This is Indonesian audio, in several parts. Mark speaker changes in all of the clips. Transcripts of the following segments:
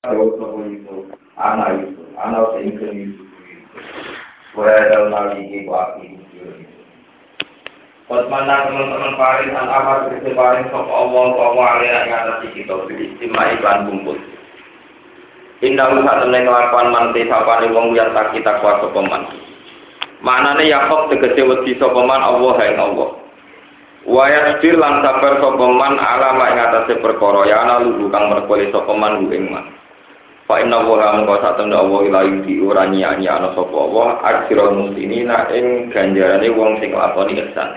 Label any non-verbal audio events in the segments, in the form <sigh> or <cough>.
Speaker 1: Anak sehingga itu. Wahai naliki waki Wasmana teman-teman paring an amat kerja paring sop Allah Allah alih yang kita kumpul. Indah usah temen kelakuan manti sapane wong yang tak kita kuasa peman. Maknane Yakob tegese wedi sapa Allah ing Allah. Wa yasbir lan sabar sapa alama ya ana lugu kang merkole sapa. Fa inna wa mengko satemene Allah ila yudi ora nyanyi ana sapa Allah ajrul muslimina ing ganjarane wong sing lakoni ihsan.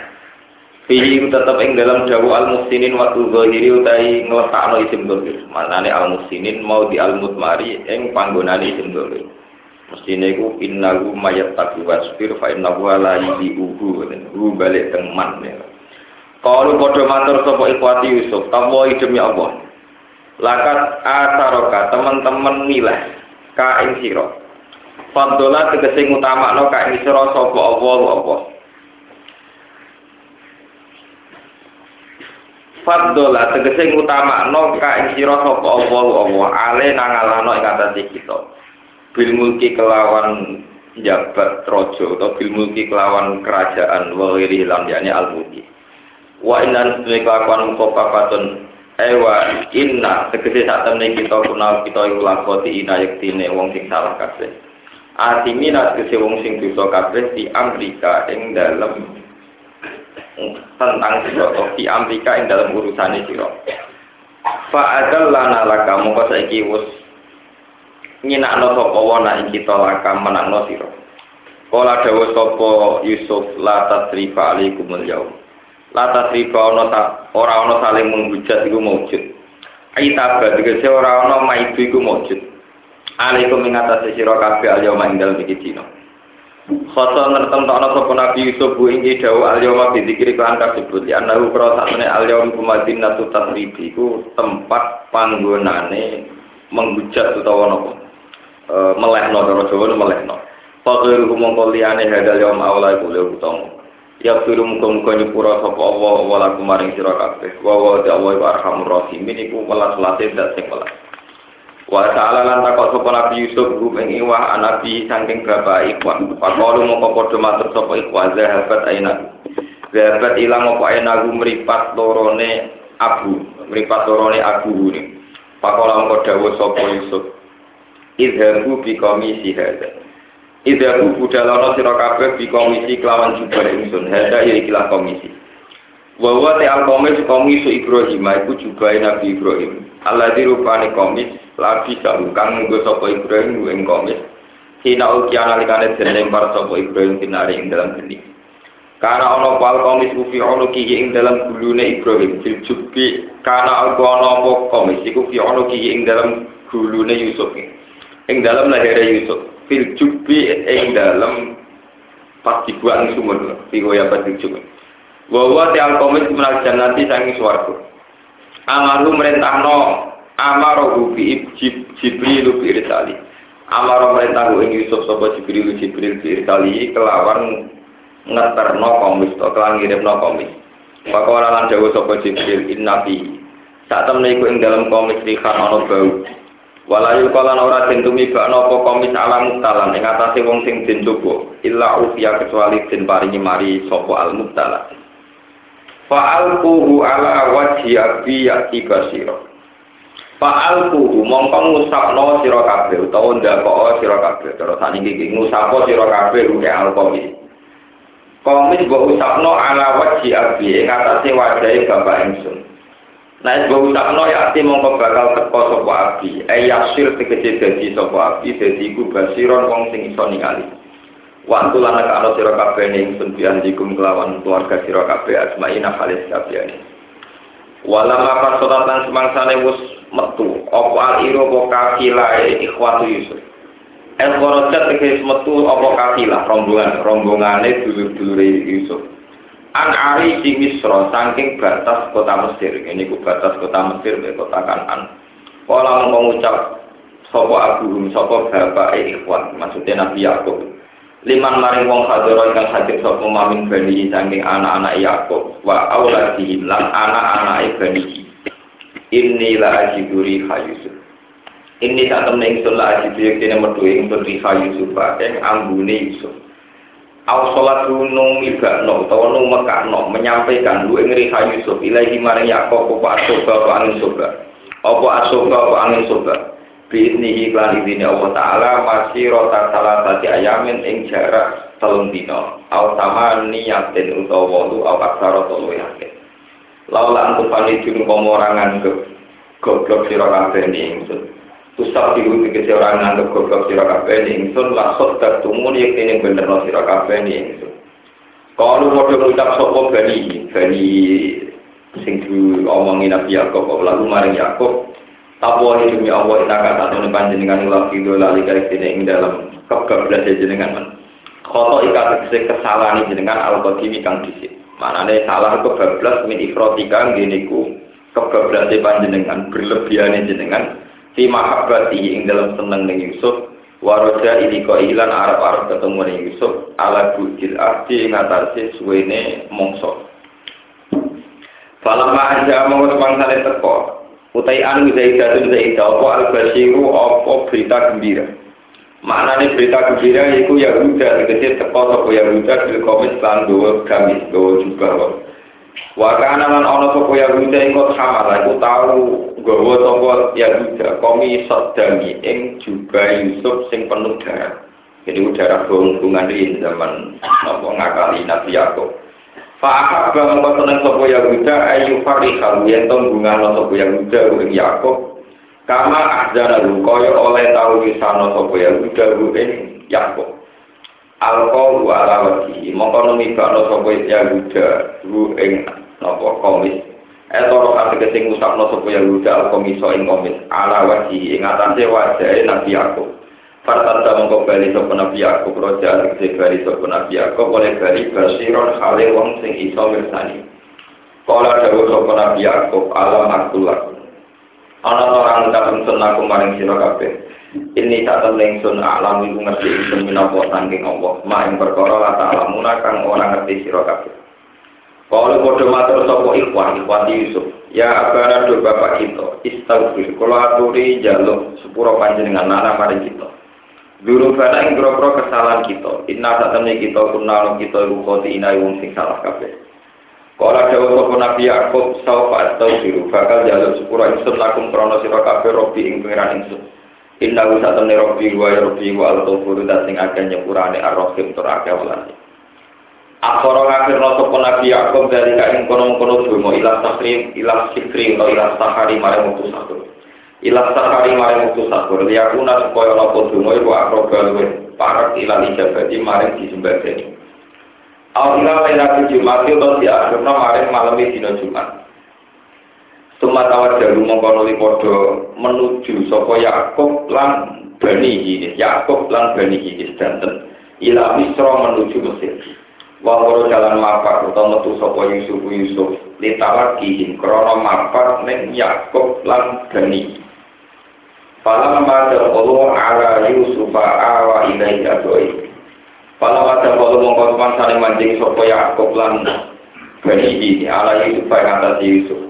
Speaker 1: Fihi tetap ing dalam dawu al musinin waktu zahiri utai ngletakno isim dhamir. Maknane al musinin mau di al mutmari ing panggonane isim dhamir. Mestine iku innahu mayat tabu wasfir fa innahu la yuhu hu balik teman. Kalau padha matur sapa ikhwati Yusuf, tawa demi Allah. Lakat asaroka teman-teman milah ka ing sira. Faddola tegese ngutamakno ka ing sira sapa Allah Allah. Faddola tegese ngutamakno ka ing sira sapa Allah Allah ale nangalano ing atase kita. Bil mulki kelawan jabat trojo atau bil mulki kelawan kerajaan wa ghairi lan yani al mulki. Wa inna kelakuan mukofafatun ewa inna tegese sak temne kita kunal kita iku lakoti ina yektine wong sing salah kabeh. Atimina tegese wong sing dosa kabeh di Amerika ing dalem tentang sira di Amerika ing dalam urusane sira. Fa adallana laka mongko saiki wis nyinakno sapa wana ing kita laka menangno sira. Kala dawuh sapa Yusuf la tasrifa alaikumul yaum. La tasrifa ana ta ora ana saling menghujat iku maujud. Aitaba tegese ora ana maidu iku maujud. Alaikum ing atase sira kabeh al yaum ing dalem iki dina. Khoso ngertem tak sapa Nabi Yusuf bu ingi dawu al-yawma bi dzikri kan kasebut ya anahu kro sakmene al-yawm kumadinatu tatribi iku tempat panggonane menghujat utawa napa e, melehno cara Jawa melehno Fakir mongko liyane hadal yawm awla iku le utama Ya firu muga-muga nyepura sapa Allah wala kumaring sira kabeh wa wa ta'ala wa arhamur rahimin iku welas late dak sing welas Wa ta'ala lan takok sapa Nabi Yusuf rum ing iwah anabi saking bapak ikhwah. Faqalu moko padha matur sapa ikhwah zahabat aina. Zahabat ilang apa aina mripat lorone abu, mripat lorone abu ne. Faqala moko dawuh sapa Yusuf. Idhabu bi komisi hadza. Idhabu budalono sira kabeh bi komisi kelawan jubah ingsun. Hadza ya ikilah komisi. Wawa te al komis komisu Ibrahim iku juga Nabi Ibrahim. Allah dirupani komis labi kang nggo sapa Ibrahim ing komis. Hina uki analikane den lempar sapa Ibrahim tinari ing dalam geni. Karena ono pal komis ufi ono kiki ing dalam gulune Ibrahim fil jubi karena alko ono apa komis iku fi ono kiki ing dalam gulune Yusuf ing dalam lahir Yusuf fil jubi ing dalam pas dibuang sumur fi ya pas dibuang Wawa tiang komit menal jannati sangi swarga. Amaru merentahno amaro bi Jibril bi irsali. Amaro merentah ing Yusuf sapa Jibril Jibril bi irsali kelawan ngeterno komis to kelan ngirimno komis. Pakola lan dawuh sapa Jibril inna fi. Saat temne iku ing dalam komis rihan ana bau. Walayu kalan ora den tumibakno apa komis alam mutalan ing atase wong sing den illa ufiya kecuali den paringi mari sapa al mutala. Fa'alquhu ala wajhi abi yati basira. Fa'alquhu mongko ngusapno sira kabeh utawa ndakok sira kabeh. Terus saniki iki ngusapo sira kabeh ruhe alkomi. Komis mbok usapno ala wajhi abi ing atase wajahe bapak ingsun. Nah, mbok usapno ya ati mongko bakal teko sapa abi. Eh yasir tegese dadi sapa abi dadi iku basiron wong sing iso ningali. Waktu lana kano siro kabeh ning sun dikum kelawan keluarga siro kabeh asmaina khalis kabeh Walama pasolatan semangsane wus metu opo al iro opo kafila ikhwatu Yusuf. El korojat tegis metu opo kafila rombongan rombongane dulur-dulur Yusuf. An ari di Misro saking batas kota Mesir. Ini ku batas kota Mesir be kota Kanan. Kala mengucap sopo abu sopo bapak ikhwan maksudnya Nabi Yakub liman maring wong hadira ingkang hadir sapa mamin bani saking anak-anak Yakub wa auladihim lan anak-anak bani inni la ajiduri Yusuf Ini saat temen ingsun lah aji biyek dene metu ingsun riha Yusuf ing ambune Yusuf. Aw salat gunung ibakno utawa nu mekakno menyampaikan lu ing riha Yusuf ilahi maring Yakob apa asoba apa angin soba. Apa asoba apa angin soba. Biiznihi iklan izini Allah Ta'ala masih rota salah tadi ayamin ing jarak telung dino. Aw sama niyatin utawa walu aw aksara tolu yakin. Laula antum panijun komorangan ke goblok sira kabeh ingsun. Ustaz diwu tegese orang nganggep goblok sira kabeh ingsun laksot datumun yektene bener no sira kabeh ingsun. Kalau mau ngucap sapa bani, bani sing diomongin Nabi Yakob, lalu maring Yakob, Tapo ini demi Allah kita kata satu panjenengan ulah video lali kali sini ing dalam kebablas jenengan men. Koto ikat kesalahan jenengan al qadimi kang disik. Manane salah kebablas min ifrotika ngene ku kebablas panjenengan berlebihan jenengan fi mahabbati ing dalam seneng ning Yusuf waroja ini kok ilan Arab-Arab ketemu ning Yusuf ala bujil arti ing atase suwene mongso. Falamma anja mongko pangsane teko utai anu zaidatun zaidah apa al-basiru apa berita gembira maknanya berita gembira itu Yahuda tegesi teko sapa Yahuda bil komis gawa gamis gawa jubah wa kana lan ana sapa Yahuda ing kot hamal iku tau gawa sapa Yahuda komis sadami ing jubah Yusuf sing penuh darah. Jadi udara hubungan di zaman apa ngakali Nabi Yakub. Fa'ahab bang seneng sapa Yahuda ayu farihal yen to bungano sapa Yahuda ing Yakub. Kama ahzana kaya oleh tau wisana sapa Yahuda ing Yakub Alqawu ala wajhi mongko numibakno sapa Yahuda ing napa komis Etoro kate sing ngusapno sapa Yahuda al-komiso ing komis ala wajhi ing atase wajahe Nabi Yakub Fartanda mongko bali sapa Nabi Yakub roja tegese bali sapa Nabi Yakub oleh bali basiron hale wong sing iso mirsani. Kala dawuh sapa Nabi Yakub alam akulak. Ana orang ngucap ingsun aku maring sira kabeh. Ini temen ingsun alam iku ngerti ingsun minapa saking Allah. Ma ing perkara la ta'lamuna kang ngerti sira kabeh. Kalau bodoh matur sapa ikhwan ikhwan Yusuf, ya abana do bapak kita, istaghfir. Kalau aturi jaluk sepuro panjenengan nana maring kita. Dulu bana ing grogro kesalahan kita. Inna satemene kita kunal kita rukoti inai wong sing salah kabeh. Kala dawuh sapa Nabi Yakub saufa astaghfiru bakal jaluk sepura ingsun lakum krana sira robi ing pangeran ingsun. Inna wa satemene robi wa ya robi wa al ghafur sing akeh nyepurane ar-rahim tur akeh welas. Akhara ngakirno sapa Nabi Yakub dari kain kono-kono donga ilah sakrim ilah sikri utawa ilah sahari mare mutus satu. ilah sakari maring waktu sakur liyakuna supaya nopo dungo iku akroba luwih parek ilah ijabati maring disembadani Al ilah lainati Jumat itu di akhirnya maring malam dino Jumat Sumat awal jalu mengkono podo menuju sopo Yakob lan Bani Hinis. Yakob lan Bani Hinis danten. Ilah Misro menuju Mesir. Wangkoro jalan mapak atau metu sopo Yusuf Yusuf. Litawat kihim krono mapak neng Yakob lan Bani. Falamma dakhalu ala Yusufa awa ilaihi aboi. Falamma dakhalu mongko pansane manjing sapa Yakub lan bani ini ala Yusuf ing atas Yusuf.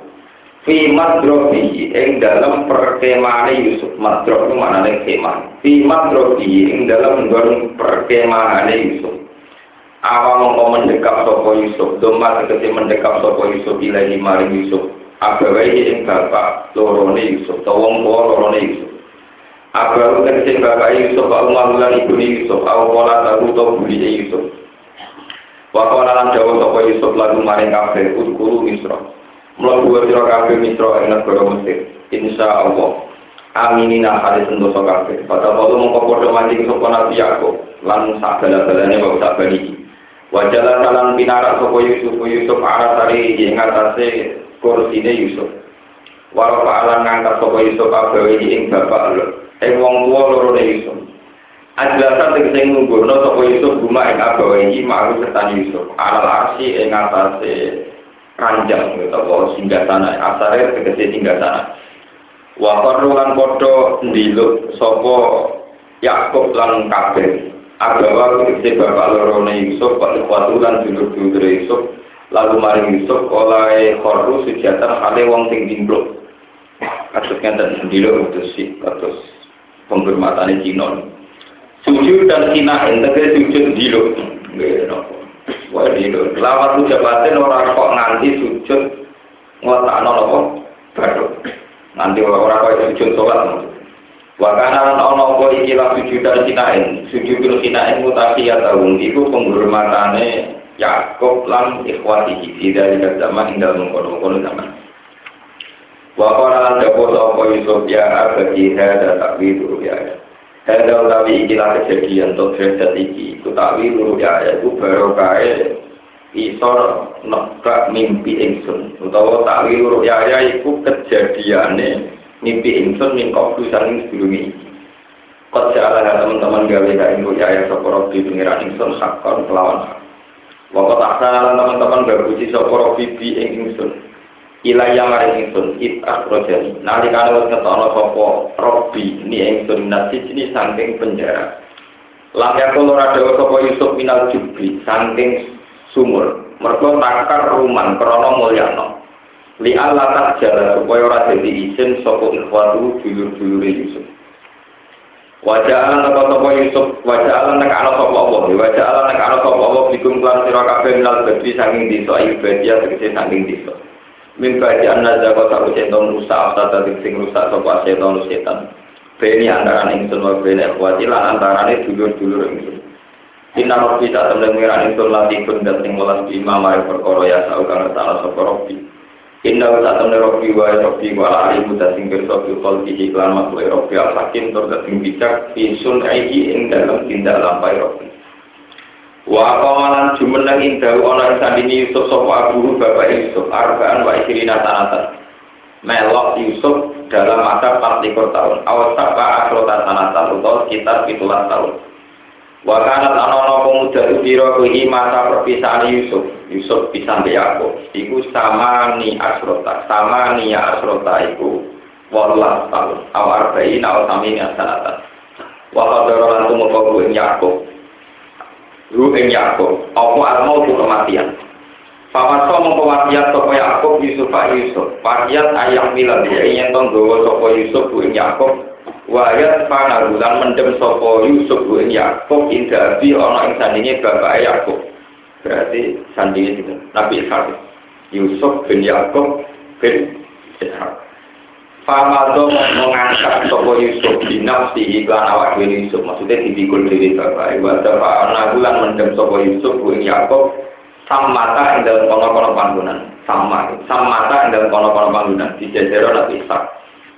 Speaker 1: Fi madrobi ing dalam perkemahane Yusuf madrob itu maknane kemah. Fi madrobi ing dalam nggon perkemahane Yusuf. Awa mongko mendekap sapa Yusuf, domba tegese mendekap sapa Yusuf ilahi maring Yusuf. Abawai ing bapak lorone Yusuf, utawa wong tuwa lorone Yusuf. Kan sing bapak Yusuf au mahulan ibu Yusuf au kola tahu to buli Yusuf. Wa kola lan jawa sapa Yusuf lagu maring kabeh utkuru mlebu sira kabeh mitra enak negara Mesir. Insya Allah aminina hari sendo sokape pada waktu mau kau berdoa sopo nabi aku lan sak bela belanya bau sak bani wajalah salam binara sopo Yusuf Yusuf arah tari ingat tase kursi Yusuf. Walau pak alam ngangkat sopo Yusuf apa ini ing bapak lo eh wong tua loro de Yusuf sing tegeseng nunggu, no sopo Yusuf rumah ing abawai ini maru serta Yusuf. Alasi ingatasi ranjang utawa singgasana asare tegese singgasana. Wa qarru lan padha ndiluk sapa Yakub lan kabeh. Abawa tegese bapak loro ne Yusuf wa ikhwatu lan dulur-dulur Yusuf. Lalu maring Yusuf oleh korru sujatan hale wong sing dimblok. Kasus ngenten ndiluk utus si katus penghormatan Cina. Sujud dan kinain, tapi sujud di lo. Wah di lo. Lama tuh jabatin orang kok nganti sujud ngotak nopo baru. Nanti orang kok sujud sholat. Wakana ana apa iki la sujud dan kinain. Sujud dan kinain mutasi ya tahun. Iku penghormatane Yakub lan ikhwatihi tidak zaman hingga mengkono-kono zaman. Wa qala lan dapo sapa Yusuf ya abadi hada takwilu ya. Hada utawi iki lah kejadian to derajat iki ku takwilu ya iku baru kae isor nebak mimpi ingsun utawa takwilu ya ya iku kejadiane mimpi ingsun min koplu saling sebelumnya iki. Kau jalan teman-teman gawe kain ya ya sapa di pengiran ingsun hakon kelawan hak. Waktu tak teman-teman berpuji sapa robi ing ingsun ilaya maring ingsun it akrojani nalikane wis ngetono sapa? Ini ingsun nasi sini saking penjara. Lam yakul ora dewa sapa Yusuf minal jubi saking sumur. Mergo takar ruman krana mulyano li Allah tak jala supaya ora dadi izin sapa ikhwatu dulur-dulure Yusuf. Wajah Allah nak sapa Yusuf, wajah Allah nak ana sapa Allah, wajah Allah nak ana sapa Allah bikum lan sira kabeh minal badi saking desa ibadah tegese saking desa min ba'di anna zaka satu setan rusak atau tadi sing rusak sapa setan setan. Beni antara ingsun wa beni ikhwati lan antarane dulur-dulur ingsun. Inna Rabbi tak temen ingsun latifun dan sing bima mari perkara ya sau kang ta'ala sapa Rabbi. Inna tak temen Rabbi dan sing pirsa fi qalbihi lan makhluk Rabbi al-hakim tur ing dalam tindak lampai Wa qawalan jumeneng indahu ana ing sandini Yusuf sapa abu bapak Yusuf arbaan wa isrina sanatan. Melok Yusuf dalam masa 40 tahun. Awas sapa asrota sanatan utawa sekitar 17 tahun. Wa kana ana pemuda ubiro kuwi masa perpisahan Yusuf. Yusuf pisan be Yakub. Iku sama ni asrota, sama ni asrota iku walas tahun. Awar bayi nawa sami sanatan. Wa qadara lan tumeka kuwi Ru ing Yakub, apa almau tu kematian. Fawaso mongko wasiat sapa Yakub Yusuf Yusuf. Wasiat ayam milan dia ingin tong gawa sapa Yusuf ku ing Yakub. Wayat pana bulan mendem sapa Yusuf ku ing Yakub inda bi ana ing sandinge bapak Yakub. Berarti sandinge itu Nabi Ishak. Yusuf bin Yakub bin Ishak. Famado mengangkat sopo Yusuf di nafsi iklan awak diri Yusuf. Maksudnya dipikul diri bapak. Ibu ada pak bulan mendem sopo Yusuf buing Yakob sam mata yang dalam kono-kono panggungan sama sam mata yang dalam kono-kono panggungan di jajero nabi Ishak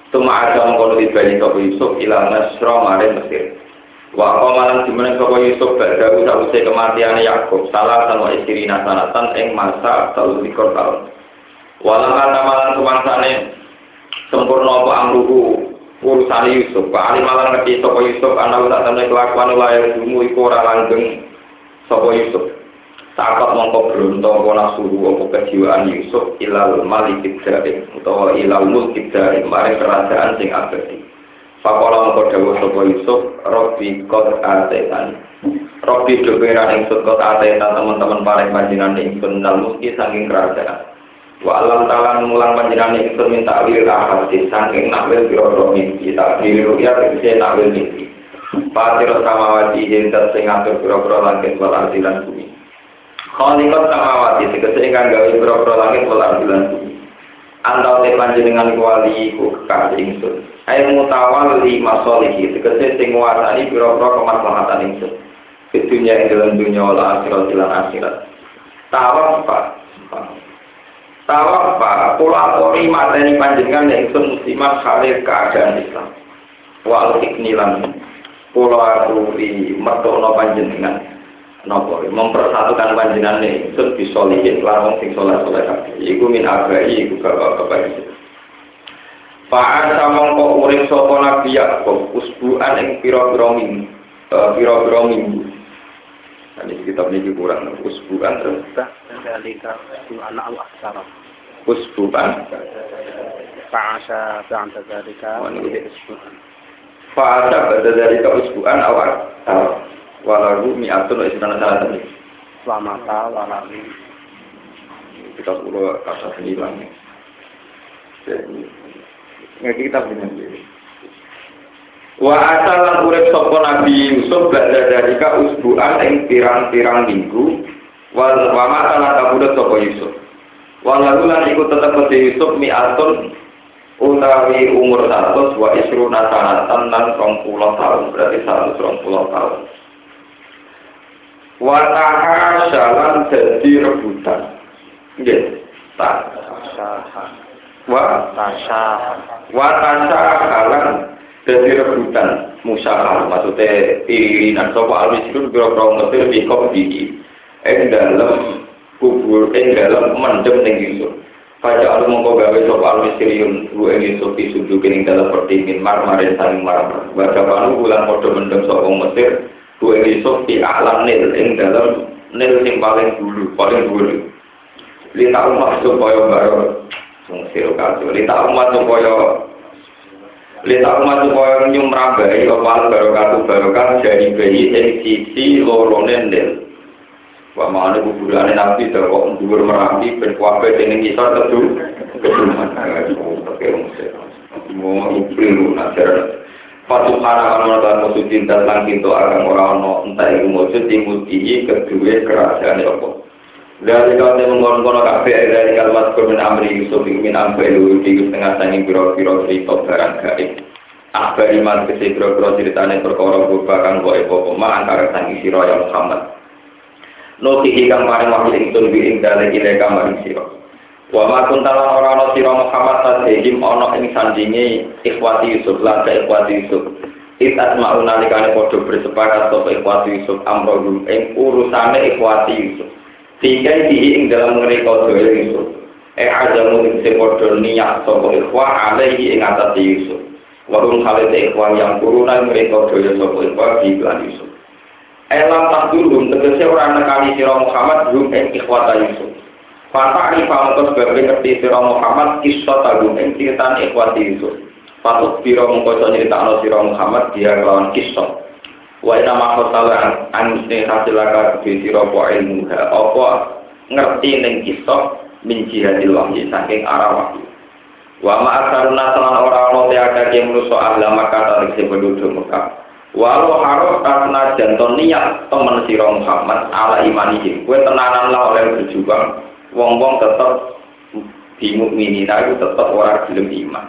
Speaker 1: Tuma ada mengkono dibalik sopo Yusuf ilah nasro marin Mesir. Wa malam di mana sopo Yusuf berdahu sausai kematian Yakob salah sama istri nasanatan ing masa selalu tahun Walau kata malam kemangsane sempurna apa amruhu urusan Yusuf. Pak Ali malah ngerti sapa Yusuf anak tak temen kelakuan layak dumu iku ora langgeng sapa Yusuf. Sakat mongko bronto apa nafsu apa kejiwaan Yusuf ilal malik dari utawa ilal mulk dari mari kerajaan sing abadi. Pakola mongko dawuh sapa Yusuf, Robbi kot atetan. Robbi doberan ingsun kot atetan teman-teman paling panjenengan ingsun dal mulki saking kerajaan. Wa alam taala mulang panjenengan itu minta wil ahadis saking nakwil biro mimpi tak wil ya tegese nakwil mimpi. Fatir samawati hintar sing atur biro-biro langit wal ardi bumi. Khaliqat samawati tegese ingkang gawe biro-biro langit wal ardi bumi. Antau te panjenengan kuali ku kekasih ingsun. Ayo mutawal li masolihi tegese sing nguasani biro-biro kemaslahatan ingsun. Kedunya ing dalam dunia wal akhirat lan akhirat. Tawaf pak. Tawaf pak, pola pori materi panjenengan yang itu muslimat khalil keadaan Islam. Wa al-hiknilan pola aturi mertono panjenengan. Nopo mempersatukan panjenengan yang itu disolihin larong sing soleh soleh kabeh. Iku min abai, iku bapak bapak itu. Pak sama kok urip sapa Nabi Yakub usbuan ing pira-pira minggu, pira-pira minggu ini kitab ini kurang. Usbuan. Usbuan.
Speaker 2: Fa'asa ba'da dzalika oh,
Speaker 1: usbuan. Fa'asa ba'da dzalika usbuan awal walau mi'atun isnana sanatan
Speaker 2: selamata walami
Speaker 1: kita pulau kata hilang jadi nggak kita punya Wa asalan urip sapa Nabi Yusuf bada dalika usbuan ing pirang-pirang minggu wal wa ma'ala kabudut sapa Yusuf. Walau lan iku tetep ke Yusuf mi'atun utawi umur 100 wa isruna sanatan lan 20 tahun berarti 120 tahun. Wa jalan jadi rebutan. Nggih. Tak. Wa
Speaker 2: Tasha.
Speaker 1: wa jalan jadi rebutan musyarah maksudnya irinan sapa al-misrun biro-biro Mesir mikop di ing dalam kubur ing dalam mendem ning Yusuf. Pada alu mongko gawe sapa al-misriyun ru ing Yusuf disudu ing dalam pertingin marmarin saling marmar baca panu bulan padha mendem sapa Mesir ru ing Yusuf alam nil ing dalam nil sing paling dulu paling dulu. Lita umat supaya baru Mesir kaso lita umat supaya Lita umat supaya nyumrabai kepala barokah barokah jadi bayi yang sisi lorone ndel. Wah mana kuburannya nabi terkok dhuwur merapi ben kuwabe dening kisah tedu keduman. Oke Mau ibnu najar. Patu para kana lan musuh cinta lan kinto akan ora ono entah iku musuh timuti kedua kerajaan apa. Dari kau yang mengkonon-konon kafe dari kalimat kurmin amri Yusuf ingin ambil lu di setengah tanging biro-biro cerita barang gaib. Akbar iman kesi biro-biro ceritanya perkara berubah kang boe pokoma antara tanging siro ya Muhammad. Nukihi kang paring wahyu ingsun bi ing dalek ile kamar siro. Wa ma kuntalan ora ana sira Muhammad tadhim ana ing sandinge ikhwati Yusuf lan ikhwati Yusuf. It asma'u nalikane padha bersepakat sapa ikhwati Yusuf amrohum ing urusane ikhwati Yusuf. Sehingga dihi ing dalam mereka doa Yusuf. Eh ajamu ing sepodo niat sopo ikhwah alaihi ing atas Yusuf. Warung khalid ikhwah yang turunan mereka doa sopo ikhwah di iklan Yusuf. Elam tak dulu tegese orang nekani sira Muhammad rum ing ikhwata Yusuf. Fata rifa mengko sebabnya ngerti sira Muhammad kisah tagum ing ceritaan ikhwati Yusuf. Patut biro mengko nyeritakno sira Muhammad dia kelawan kisah. Wa ina makhotalan anusne hasilaka kudu sira po ilmu. Apa ngerti ning kisah min jihadil wahyi saking arah wahyu wa ma asaruna salan ora ana te akeh manusa ahla maka tarik penduduk Mekah walau harus karena janton niat temen sira Muhammad ala imanihim. Kue tenanan lah oleh berjuang wong-wong tetep dimukmini itu tetep orang gelem iman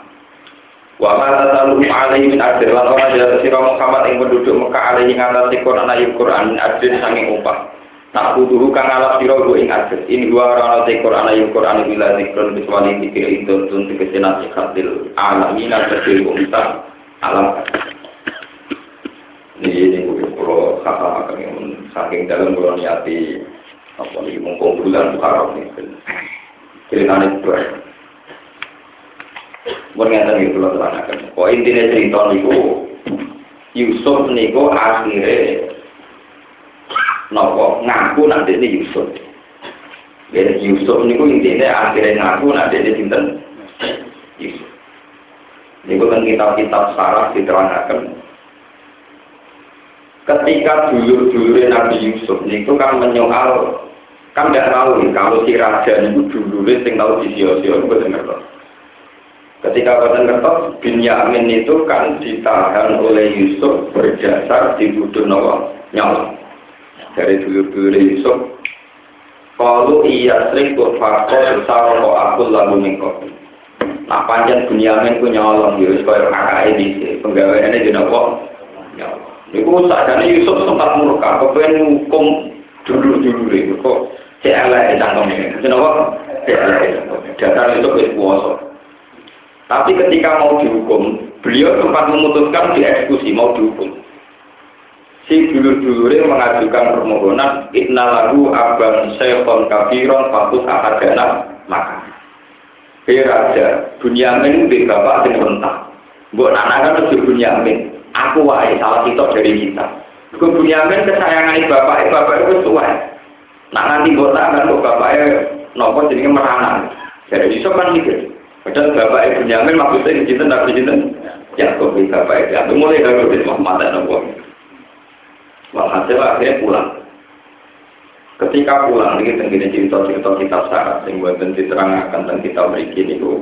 Speaker 1: Wa ma tasalu alaihi min ajr lan ora jatuh sira Muhammad ing penduduk Mekah alaihi ngatasi Quran ayat Quran ajr sanging upah. Tak butuh kang alap sira go ing ajr. In wa ora te Quran ayat Quran bila zikrun biswali dikira itu tun tegese nasihatil alamin al-kadir umta alam. Ini ini kalau kata makan saking dalam bulan niati apa nih mengkong bulan haram nih. Ceritanya itu itu lo terangkan. Kok intinya cerita niku Yusuf niku akhirnya nopo ngaku nanti ini Yusuf. Jadi Yusuf niku intinya akhirnya ngaku nanti ini sinten Yusuf. Niku kan kitab-kitab sarah diterangkan. Ketika dulur-dulur Nabi Yusuf niku kan menyoal kan tidak tahu kalau si raja niku dulu sing tahu di sio-sio itu benar Ketika Badan Kertos, Binyamin itu kan ditahan oleh Yusuf berjasar di Budu Nawa nyawa. Dari dulu-dulu Yusuf, kalau iya sering faktor besar kok aku lalu mingkot. Nah panjang Binyamin ku nyolong Yusuf kaya kakak ini sih, penggawaiannya di Nawa nyawa. Sadarnya Yusuf sempat murka, kepengen hukum dulu-dulu itu kok CLA cangkemnya. Kenapa? CLA cangkemnya. Dasar Yusuf itu kuasa. Tapi ketika mau dihukum, beliau sempat memutuskan dieksekusi, mau dihukum. Si dulur-dulurnya mengajukan permohonan, Inna lagu abang syekhon kafiron fatus ahadana maka. Hei raja, Bunyamin di bapak sing rentah. Buat anak kan lebih Bunyamin. Aku wae salah kita dari kita. Ke Bunyamin kesayangan bapak, bapak itu sesuai. Nah nanti buat kan bapaknya nopo jadi merana. Jadi bisa kan mikir. Padahal bapak ibu Yamin maksudnya di sini nabi sini ya kok bapak ibu mulai dari Nabi Muhammad dan Nabi Walhasil akhirnya pulang. Ketika pulang ini tenggine cerita-cerita kitab syarat yang buat diterangkan tentang kitab berikut itu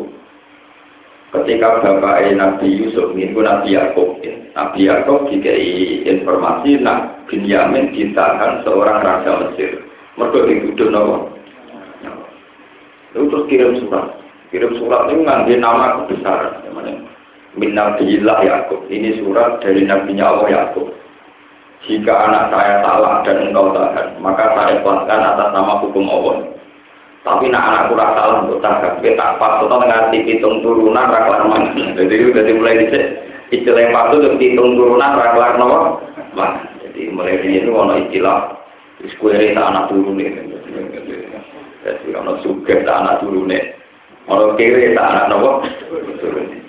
Speaker 1: ketika bapak Nabi Yusuf itu Nabi Yakub ya. Nabi Yakub dikai informasi nak Binyamin ditahan seorang raja Mesir. Mereka dituduh nawa itu terus kirim surat kirim surat itu ngambil nama namanya min Nabiillah Yakub ini surat dari Nabi Allah Yakub jika anak saya salah dan engkau tahan maka saya kuatkan atas nama hukum Allah tapi nak anak kurang salah untuk tak kita tak pas atau ngerti hitung turunan raklar mana jadi itu dari mulai di istilah patut untuk hitung turunan raklar nomor jadi mulai dari itu ono istilah square anak turun ini jadi ono suge tak anak turun ini ono kiri tak anak turun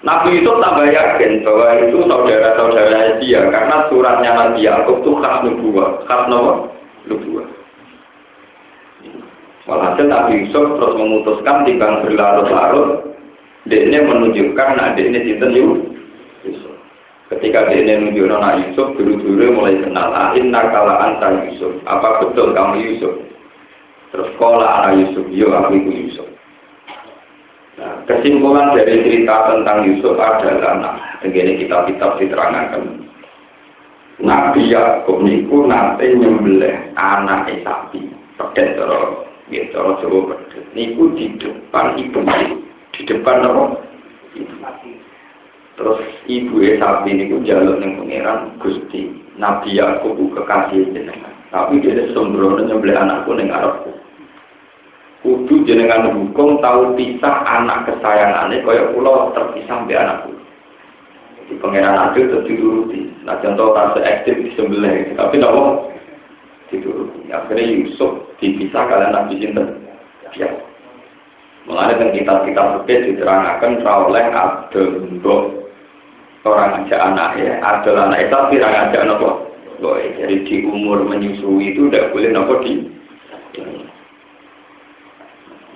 Speaker 1: Nabi itu tambah yakin bahwa itu saudara-saudara dia karena suratnya Nabi Yakub itu khas nubuah, khas nomor nubuah. Walhasil Nabi Yusuf terus memutuskan timbang berlarut-larut, dia menunjukkan nah dia cinta Yusuf. Ketika dia menunjukkan nah Yusuf, dulu-dulu mulai kenal, ahin nakala anta Yusuf, apa betul kamu Yusuf? Terus kola anak Yusuf, yo aku Yusuf. Nah, kesimpulan dari cerita tentang Yusuf adalah, nah, begini kitab-kitab diterangkan. Nabi Yakub niku nanti nyembelih anak sapi, pedet terus ya cara Jawa pedet. Niku di depan ibu di depan apa? Terus ibu sapi niku jaluk ning pangeran Gusti Nabi Yakub kekasih jenengan. Tapi dia sembrono nyembelih anakku ning arepku kudu jenengan hukum tahu pisah anak kesayangannya kaya kula terpisah mbek anakku di pangeran adil terus diuruti nah contoh kasus ekstrim disembelih tapi nopo dituruti. Akhirnya Yusuf dipisah kalian Nabi Sinten. Ya. Mengenai dengan kitab-kitab fikih diterangkan oleh Abdul orang aja anaknya, Abdul anak itu orang aja. Boy, jadi di umur menyusui itu tidak boleh nopo di.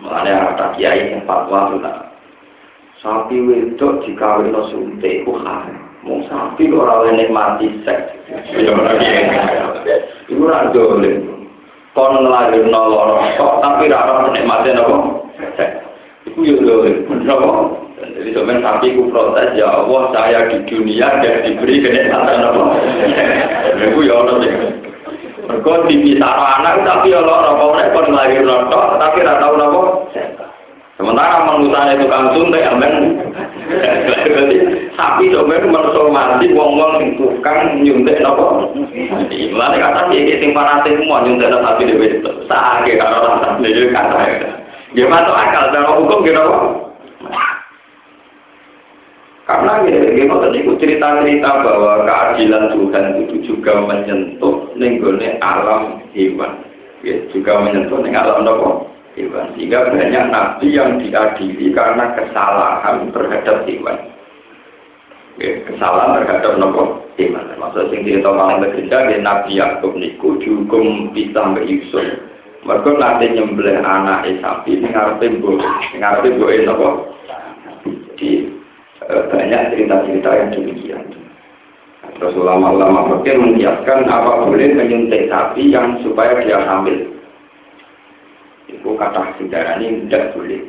Speaker 1: Mengenai ada kiai yang fatwa itu sapi wedok dikawin no suntik, Mau sapi orang lain nikmati seks. Iku ora dolen. Kon lara kok tapi ora nikmati napa? Iku yo dolen. Napa? Jadi sebenarnya sapi ku protes ya Allah saya di dunia dan diberi kenikmatan apa? Iku ya ono Mergo dipisah anak tapi ya lara kok nek kon nglairno tok tapi ora tau napa? Sementara mengusahanya tukang suntik, amin. Berarti sapi sebenarnya mensomasi wong-wong sing tukang nyuntik nopo. Mulane kata iki sing fanatik semua nyuntik sapi dhewe itu. Sake karo rasa dhewe kata. Ya masuk akal dalam hukum gitu Karena gitu, tadi itu cerita-cerita bahwa keadilan Tuhan itu juga menyentuh nenggone alam hewan, ya, juga menyentuh ning alam nopo hewan. Sehingga banyak nabi yang diadili karena kesalahan terhadap hewan. Ya, kesalahan terhadap nopo hewan. Maksud sing cerita paling bekerja ya Nabi Yakub niku dihukum bisa mbak Yusuf. Mereka nanti nyembelih anak sapi ngarepe mbok ngarepe mbok nopo. Di eh, banyak cerita-cerita yang demikian. Terus ulama-ulama berpikir mengiaskan apa boleh menyuntik sapi yang supaya dia hamil. Itu kata saudara ini tidak boleh.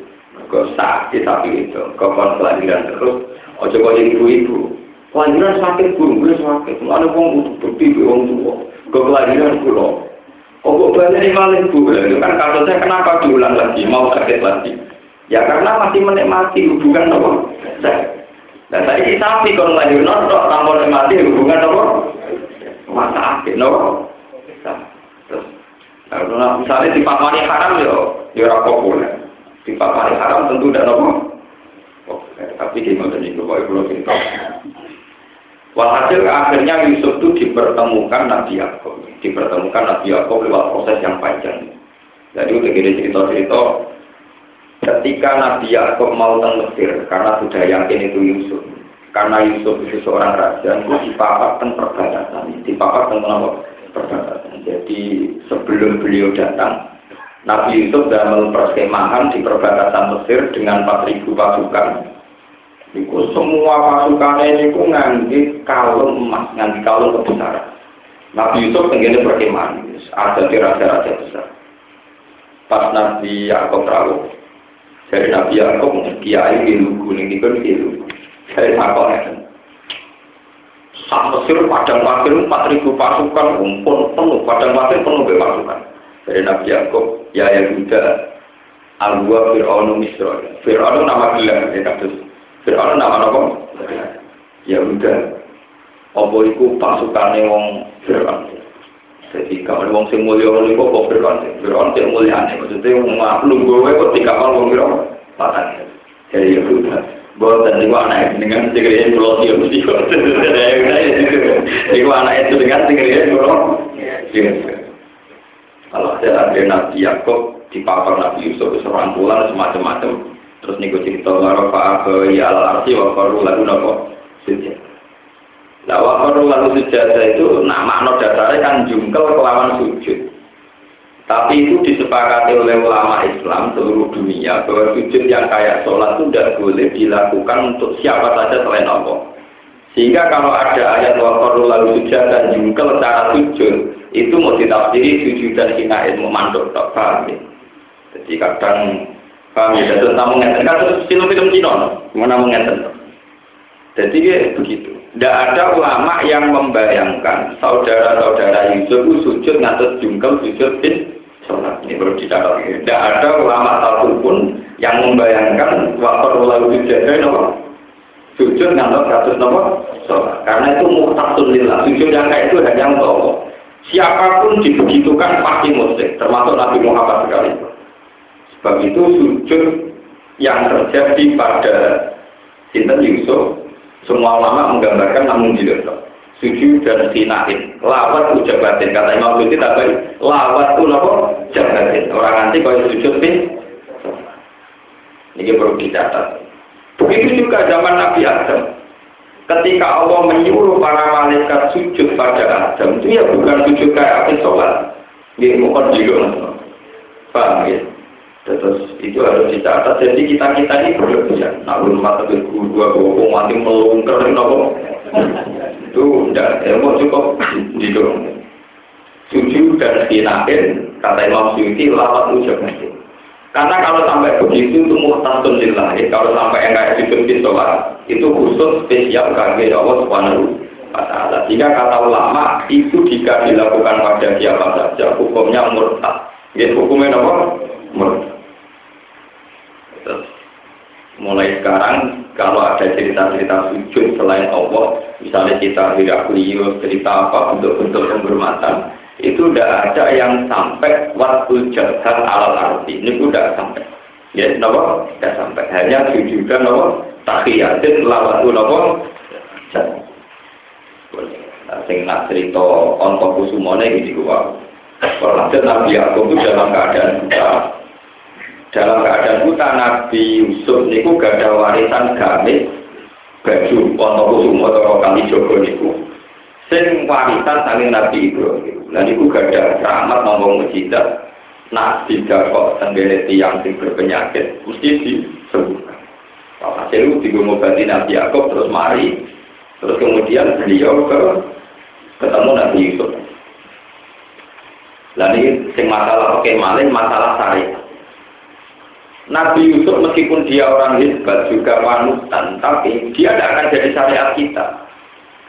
Speaker 1: Kau sakit sapi itu, kau kelahiran terus, ojo kau jadi ibu-ibu. Kelahiran sakit burung, gue sakit. Ada uang butuh bukti, uang tua. Kau kelahiran pulau. Oh, banyak ini malah ibu. Itu kan kasusnya kenapa diulang lagi, mau sakit lagi. Ya karena masih menikmati hubungan apa? Dan saya ini sapi kalau lahir nonton, tanpa menikmati hubungan apa? Masa akhir, no? Nah, misalnya di mani haram ya ora populer. Di mani haram tentu tidak nopo. Tapi di mana ini kok belum cerita. Walhasil akhirnya Yusuf itu dipertemukan Nabi Yakub, dipertemukan Nabi Yakub lewat proses yang panjang. Jadi udah gini cerita-cerita, ketika Nabi Yakub mau ke Mesir, karena sudah yakin itu Yusuf, karena Yusuf itu seorang raja, itu dipaparkan perbatasan, dipaparkan kenapa? Perbatasan. Jadi sebelum beliau datang, Nabi Yusuf dalam perskemahan di perbatasan Mesir dengan 4.000 pasukan. Itu semua pasukannya ini ku nganggi kalung emas, nganggi kalung kebesaran. Nabi Yusuf tenggine perkemahan, ada di raja-raja besar. Pas Nabi Yakob tahu, Dari Nabi Yakub, kiai di lugu, ini kan di lugu. Dari Makok ya. Sak Mesir padang pasir 4000 pasukan umpun penuh, padang pasir penuh pasukan. Dari Nabi Yakub, ya Yahuda, Al-Wa Fir'aunu Misra. Fir'aunu nama gelar, ya kados. Fir'aunu nama apa? Yahuda. Apa iku pasukane wong Fir'aun. Jadi kalau wong sing mulya ngono iku kok Fir'aun. Fir'aun sing mulyane maksudnya lungguh wae kok dikapal wong Fir'aun. Patane. Jadi Yahuda. Boten niku anak dengan segera pulau dia mesti kok. <laughs> Niku anak itu dengan segera pulau. Kalau ada ada Nabi Yakub di papar Nabi Yusuf serangkulan semacam-macam. Terus niku cerita warafa ke ya al arsi wa faru lagu nopo sujud. Nah wa faru lagu sujud itu nama makna dasarnya kan jungkel kelawan sujud. Tapi itu disepakati oleh ulama Islam seluruh dunia bahwa sujud yang kayak sholat itu tidak boleh dilakukan untuk siapa saja selain Allah. Sehingga kalau ada ayat wafaru lalu sujud dan jungkel cara sujud itu mau ditafsiri sujud dan hina ilmu mandok tak paham ya. Jadi kadang paham ya, terus namun ngeten kan film-film Cina, mana ngeten. Jadi ya, begitu. Tidak ada ulama yang membayangkan saudara-saudara Yusuf sujud ngatur jungkel sujud bin sholat. Ini perlu dicatat. Tidak ada ulama satupun yang membayangkan waktu lalu sujud nomor sujud ngatur kasus nomor sholat. Karena itu muhtasul lillah. Sujud yang kayak itu hanya untuk Allah. Siapa pun dibegitukan pasti musik, termasuk Nabi Muhammad sekali. Sebab itu sujud yang terjadi pada Sinten Yusuf semua ulama menggambarkan namun tidak sujud dan sinain lawat ucap batin kata Imam Ghazali tadi lawat itu apa? Ucap batin orang nanti kalau sujud pin ini perlu dicatat. Begitu juga zaman Nabi Adam. Ketika Allah menyuruh para malaikat sujud pada Adam itu ya bukan sujud kayak apa sholat. Dia bukan juga paham ya Terus itu harus dicatat. Jadi kita kita ini berlebihan. Nah, belum mata guru dua bohong mati melungker nopo. Itu tidak ilmu cukup didorong. Tujuh dan sinain kata Imam Suyuti lawat ucap Karena kalau sampai begitu itu muhtasun lillah. Kalau sampai yang kayak di sholat itu khusus spesial kaki Allah Subhanahu taala. Jika kata ulama itu jika dilakukan pada siapa saja hukumnya murtad. Jadi hukumnya apa? Murtad. Mulai sekarang kalau ada cerita-cerita sujud selain Allah, misalnya kita Heraklius, cerita apa bentuk-bentuk penghormatan, itu tidak ada yang sampai waktu jahat alal arti. Ini sudah sampai. Ya, kenapa? Tidak sampai. Hanya sujudan apa? Tahiyatin lawatu apa? Jahat. Sing nak cerita ontok kusumone gitu gua. Kalau Nabi Yakub itu dalam keadaan buta, dalam keadaan buta Nabi Yusuf niku gak ada warisan gamis baju untuk kusumo atau kali jogo niku. Sing warisan saling Nabi Ibrahim dan niku gak ada rahmat ngomong mujizat. Nabi kok tenggene tiang sing berpenyakit mesti disembuhkan hasil itu digomobati Nabi Yakob terus mari. Terus kemudian beliau ke ketemu Nabi Yusuf. Lalu sing masalah oke malin masalah syariat Nabi Yusuf meskipun dia orang hebat juga panutan, tapi dia tidak akan jadi syariat kita.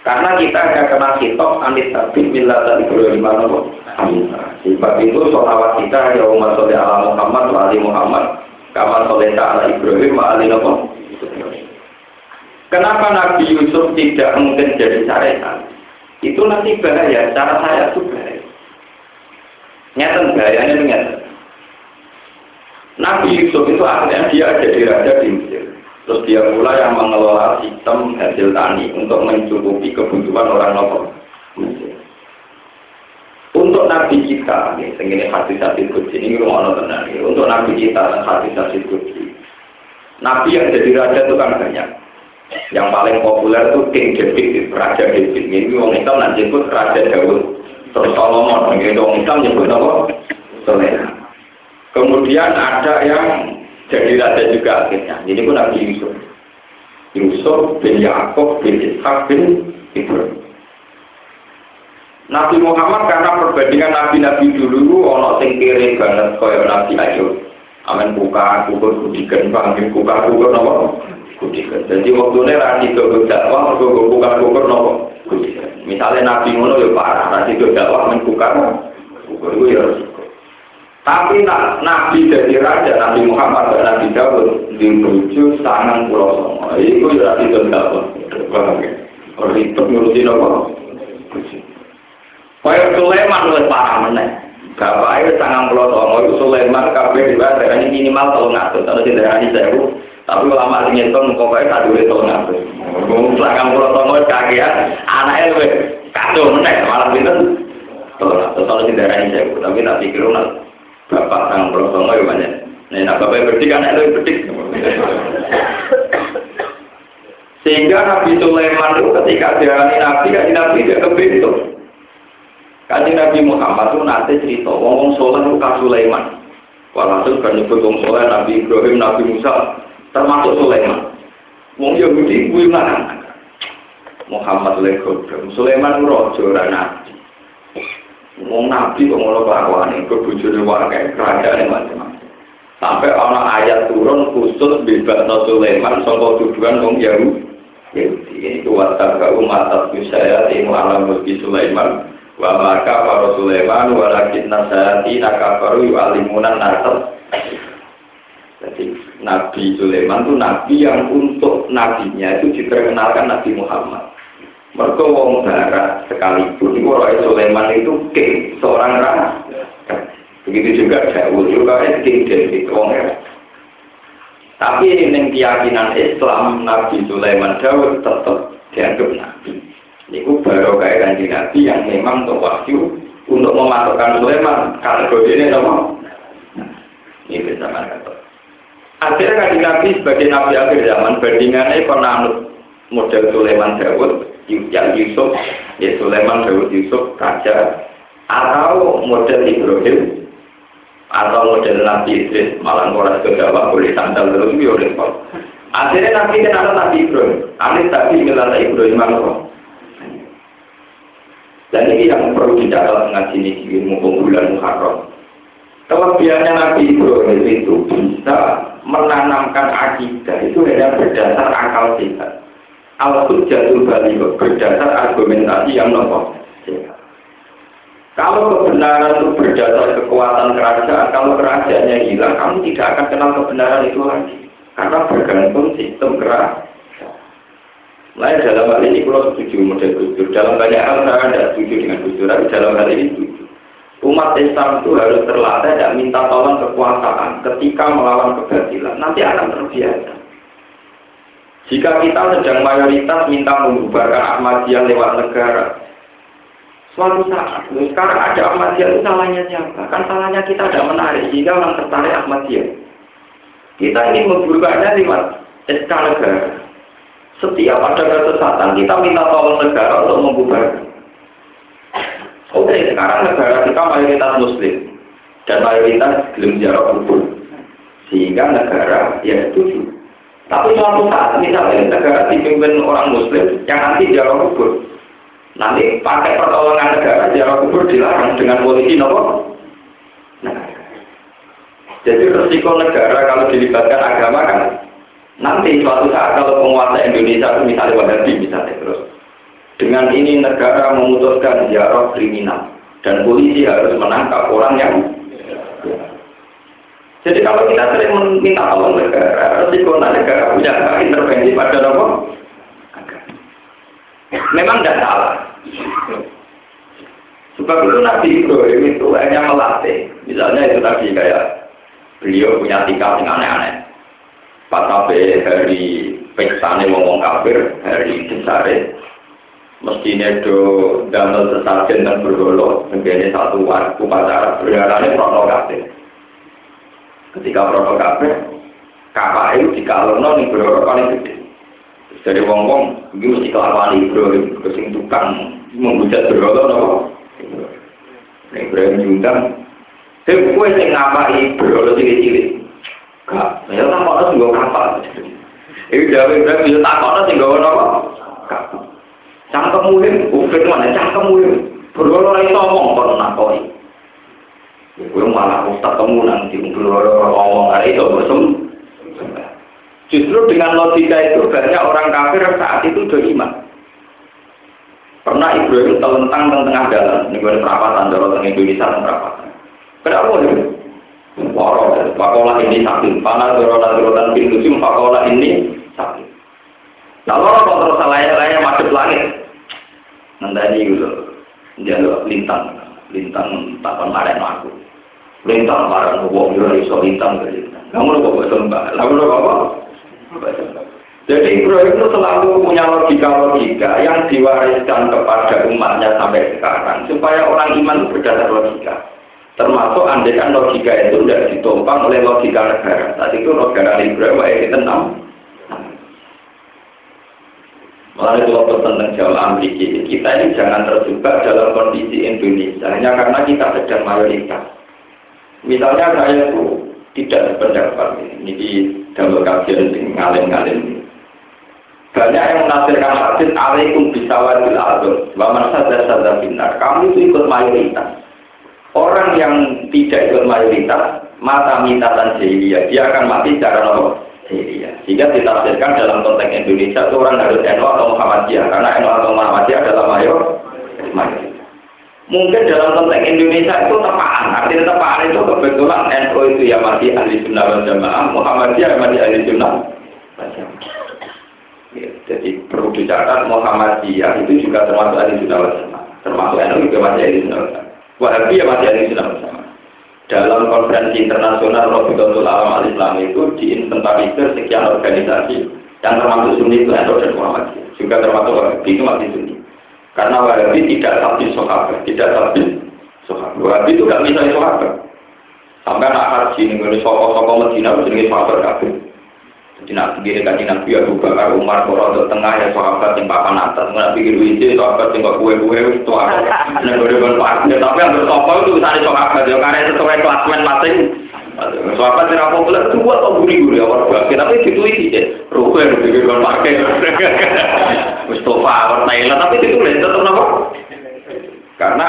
Speaker 1: Karena kita akan kena kitab anit tapi bila tadi di mana Sebab itu sholawat kita ya umat soleh ala Muhammad wa ali Muhammad kamar soleh ala Ibrahim wa ali Kenapa Nabi Yusuf tidak mungkin jadi syariat? Itu nanti bahaya, cara saya itu bahaya. Nyata bahayanya nyata. Nabi Yusuf itu akhirnya dia jadi raja di Mesir. Terus dia mulai yang mengelola sistem hasil tani untuk mencukupi kebutuhan orang lokal Mesir. Untuk Nabi kita, ini hati hati kunci ini rumah tenang. Untuk Nabi kita dan hati kunci. Nabi yang jadi raja itu kan banyak. Yang paling populer itu King David, Raja David. Ini orang Islam nanti pun Raja Daud. Terus Solomon, ini orang Islam nyebut apa? Soleha. Kemudian ada yang jadi raja juga akhirnya. Ini pun Nabi Yusuf. Yusuf bin Yaakov bin Ishak bin Ibrahim. Nabi Muhammad karena perbandingan nabi-nabi dulu ono sing kiri banget kaya Nabi Ayub. Amin buka kukur kudikan panggil buka kukur nopo kudikan. Jadi waktu ini rasi ke dakwah kukur buka kukur nopo kudikan. Misalnya nabi ngono ya parah rasi ke dakwah menbuka kukur itu ya. Tapi nak nabi dari raja Nabi Muhammad dan Nabi Dawud dirujuk sangat pulau songo. Itu ya rasi ke dakwah. Ribet ngurusin nopo. Kaya Sulaiman oleh parah meneh. Bapak itu sangat pulau songo itu Sulaiman kabeh juga ini minimal kalau ngatur kalau tidak ada sewu. Tapi ulama ini itu pokoknya tak duit kalau ngatur. Sangat pulau songo kagian anaknya lebih kacau meneh malah itu. Kalau ngatur kalau tidak ada. Tapi tak pikir bapak sangat pulau songo ya banyak. Nah, nak bapak berdik anak itu berdik. Sehingga Nabi Sulaiman itu ketika diarani Nabi, kan Nabi dia kebentuk. Kaji Nabi Muhammad itu nanti cerita, ngomong soleh itu kan Sulaiman. Walhasil kan nyebut soleh Nabi Ibrahim, Nabi Musa, termasuk Sulaiman. Wong Yahudi gue mana? Muhammad Legodam, Sulaiman rojo nabi. Wong Nabi kok ngono kelakuan itu bujurnya warga kerajaan macam-macam. Sampai orang ayat turun khusus bebas Sulaiman soal tujuan wong Yahudi. Ini kuat tak umat saya ini alam mulki Sulaiman wa maka para Sulaiman walakin nasati nakabaru yu'alimunan nasab jadi Nabi Sulaiman itu Nabi yang untuk nabinya itu diperkenalkan Nabi Muhammad mereka wong barat sekalipun itu Roy Sulaiman itu king seorang raja. Begitu juga Daud juga king dari wong tapi ini keyakinan Islam Nabi Sulaiman Daud tetap dianggap Nabi. Niku baru kayak Nabi yang memang untuk wahyu untuk memasukkan Sulaiman. Kategori ini nopo. Ini bersama kata. Akhirnya kanji Nabi sebagai Nabi akhir zaman bandingannya penanut model Sulaiman Dawud yang Yusuf, ya Sulaiman Dawud Yusuf Raja atau model Ibrahim atau model Nabi Idris malah koras ke Jawa boleh sandal terus biar Akhirnya Nabi kenal Nabi Ibrahim. Akhirnya Nabi kenal Ibrahim apa? Dan ini yang perlu dicatat mengaji ini di mumpung bulan Muharram. Kelebihannya Nabi Ibrahim itu bisa menanamkan akidah itu hanya berdasar akal sehat. Al-Hujjatul Bali berdasar argumentasi yang nopo Kalau kebenaran itu berdasar kekuatan kerajaan, kalau kerajaannya hilang, kamu tidak akan kenal kebenaran itu lagi. Karena bergantung sistem kerajaan. Lain dalam hal ini kalau setuju model Gus Dalam banyak hal saya tidak setuju dengan Gus tapi dalam hal ini setuju. Umat Islam itu harus terlatih dan minta tolong kekuasaan ketika melawan kebatilan. Nanti akan terbiasa. Jika kita sedang mayoritas minta membubarkan Ahmadiyah lewat negara, suatu saat, sekarang ada Ahmadiyah itu salahnya siapa? Kan salahnya kita tidak menarik, sehingga orang tertarik Ahmadiyah. Kita ingin membubarkannya lewat SK negara. Setiap ada kesesatan kita minta tolong negara untuk membubarkan. Oke, sekarang negara kita mayoritas muslim dan mayoritas belum jarak kubur. Sehingga negara ya setuju. Tapi suatu saat misalnya negara dipimpin orang muslim yang nanti jarak kubur. Nanti pakai pertolongan negara jarak kubur dilarang dengan polisi nopo. Nah, jadi resiko negara kalau dilibatkan agama kan Nanti suatu saat kalau penguasa Indonesia misalnya Wahabi misalnya terus dengan ini negara memutuskan ziarah kriminal dan polisi harus menangkap orang yang jadi kalau kita sering meminta tolong negara, resiko negara punya hak intervensi pada apa? Memang tidak salah. Sebab itu Nabi Ibrahim itu hanya melatih. Misalnya itu tadi kayak beliau punya tingkah yang aneh-aneh pas sampai hari peksane ngomong kafir hari besare mestinya do damel sesajen dan bergolo menjadi satu upacara berdarahnya protokol ketika protokol kafir kapal itu dikalorno nih berapa paling gede dari wong wong ini mesti kelakuan bro kesing tukang menghujat bergolo nopo Ibrahim diundang Tapi gue sing ngapai bergolo cilik-cilik Kak, ya tak kok sing kapal. Iki gawe berarti ya tak kok sing gawe napa? Cangkemmu iki ufit mana cangkemmu iki. Berolo ora iso ngomong kok nakoi. Kowe malah ustaz temu nang di berolo ngomong arek Justru dengan logika itu banyak orang kafir saat itu udah iman. Pernah Ibrahim telentang di tengah jalan, ini gue perapatan, dorong Indonesia dan perapatan. Kenapa ya? Waro, pakola ini sakit, panas dorong dorong pintu sim, pakola ini sakit. Lalu orang terus salahnya masuk langit, nanti gitu, jalur lintang, lintang takon maren aku. Lintang maren wong yo iso lintang ke lintang. Kamu kok kok sembah. Lagu lho kok. Jadi bro itu selalu punya logika-logika yang diwariskan kepada umatnya sampai sekarang supaya orang iman berdasar logika. Termasuk andaikan logika itu tidak ditopang oleh logika negara. Tadi itu negara Ibrahim ayat 6 Malah itu waktu tentang Jawa Amerika, kita ini jangan terjebak dalam kondisi Indonesia hanya karena kita sedang mayoritas. Misalnya saya itu tidak berpendapat ini di dalam kajian ngalim-ngalim banyak yang menafsirkan hadis alaikum bisawadil ardh wa man sadar sadar binar. Kamu itu ikut mayoritas. Orang yang tidak ikut mayoritas mata mitatan jahiliyah dia akan mati secara normal jahiliyah sehingga ditafsirkan dalam konteks Indonesia itu orang harus NU atau Muhammadiyah karena NU atau Muhammadiyah adalah mayor mungkin dalam konteks Indonesia itu tepaan. Artinya tepaan itu kebetulan NU itu ya masih ahli sunnah wal jamaah. Muhammadiyah masih ahli sunnah ya, jadi perlu dicatat Muhammadiyah itu juga termasuk ahli sunnah wal jamaah. Termasuk NU juga masih ahli sunnah wal jamaah. Wahabi ya masih ahli sunnah wal jamaah dalam konferensi internasional Robiqatul Alam al-Islam itu diinventarisir sekian organisasi yang termasuk Sunni itu NU dan Muhammadiyah juga termasuk Wahabi itu masih Sunni karena Wahabi tidak tabis sahabat, tidak tabis sahabat. Wahabi itu tidak bisa sahabat. Sampai nak haji nih, soko-soko Medina itu jenis sahabat kabeh. Jadi nak pikir kaji Nabi Abu Bakar Umar Koro untuk tengah ya sahabat yang papan atas. Mana pikir wiji sahabat yang kue-kue itu apa? Gue depan parkir tapi yang bersoko itu cari sahabat ya karena sesuai klasmen masing. Sahabat yang aku bilang itu buat guri-guri awal bakir tapi itu itu Ruben di depan parkir. Mustafa awal tapi itu tetap apa? Karena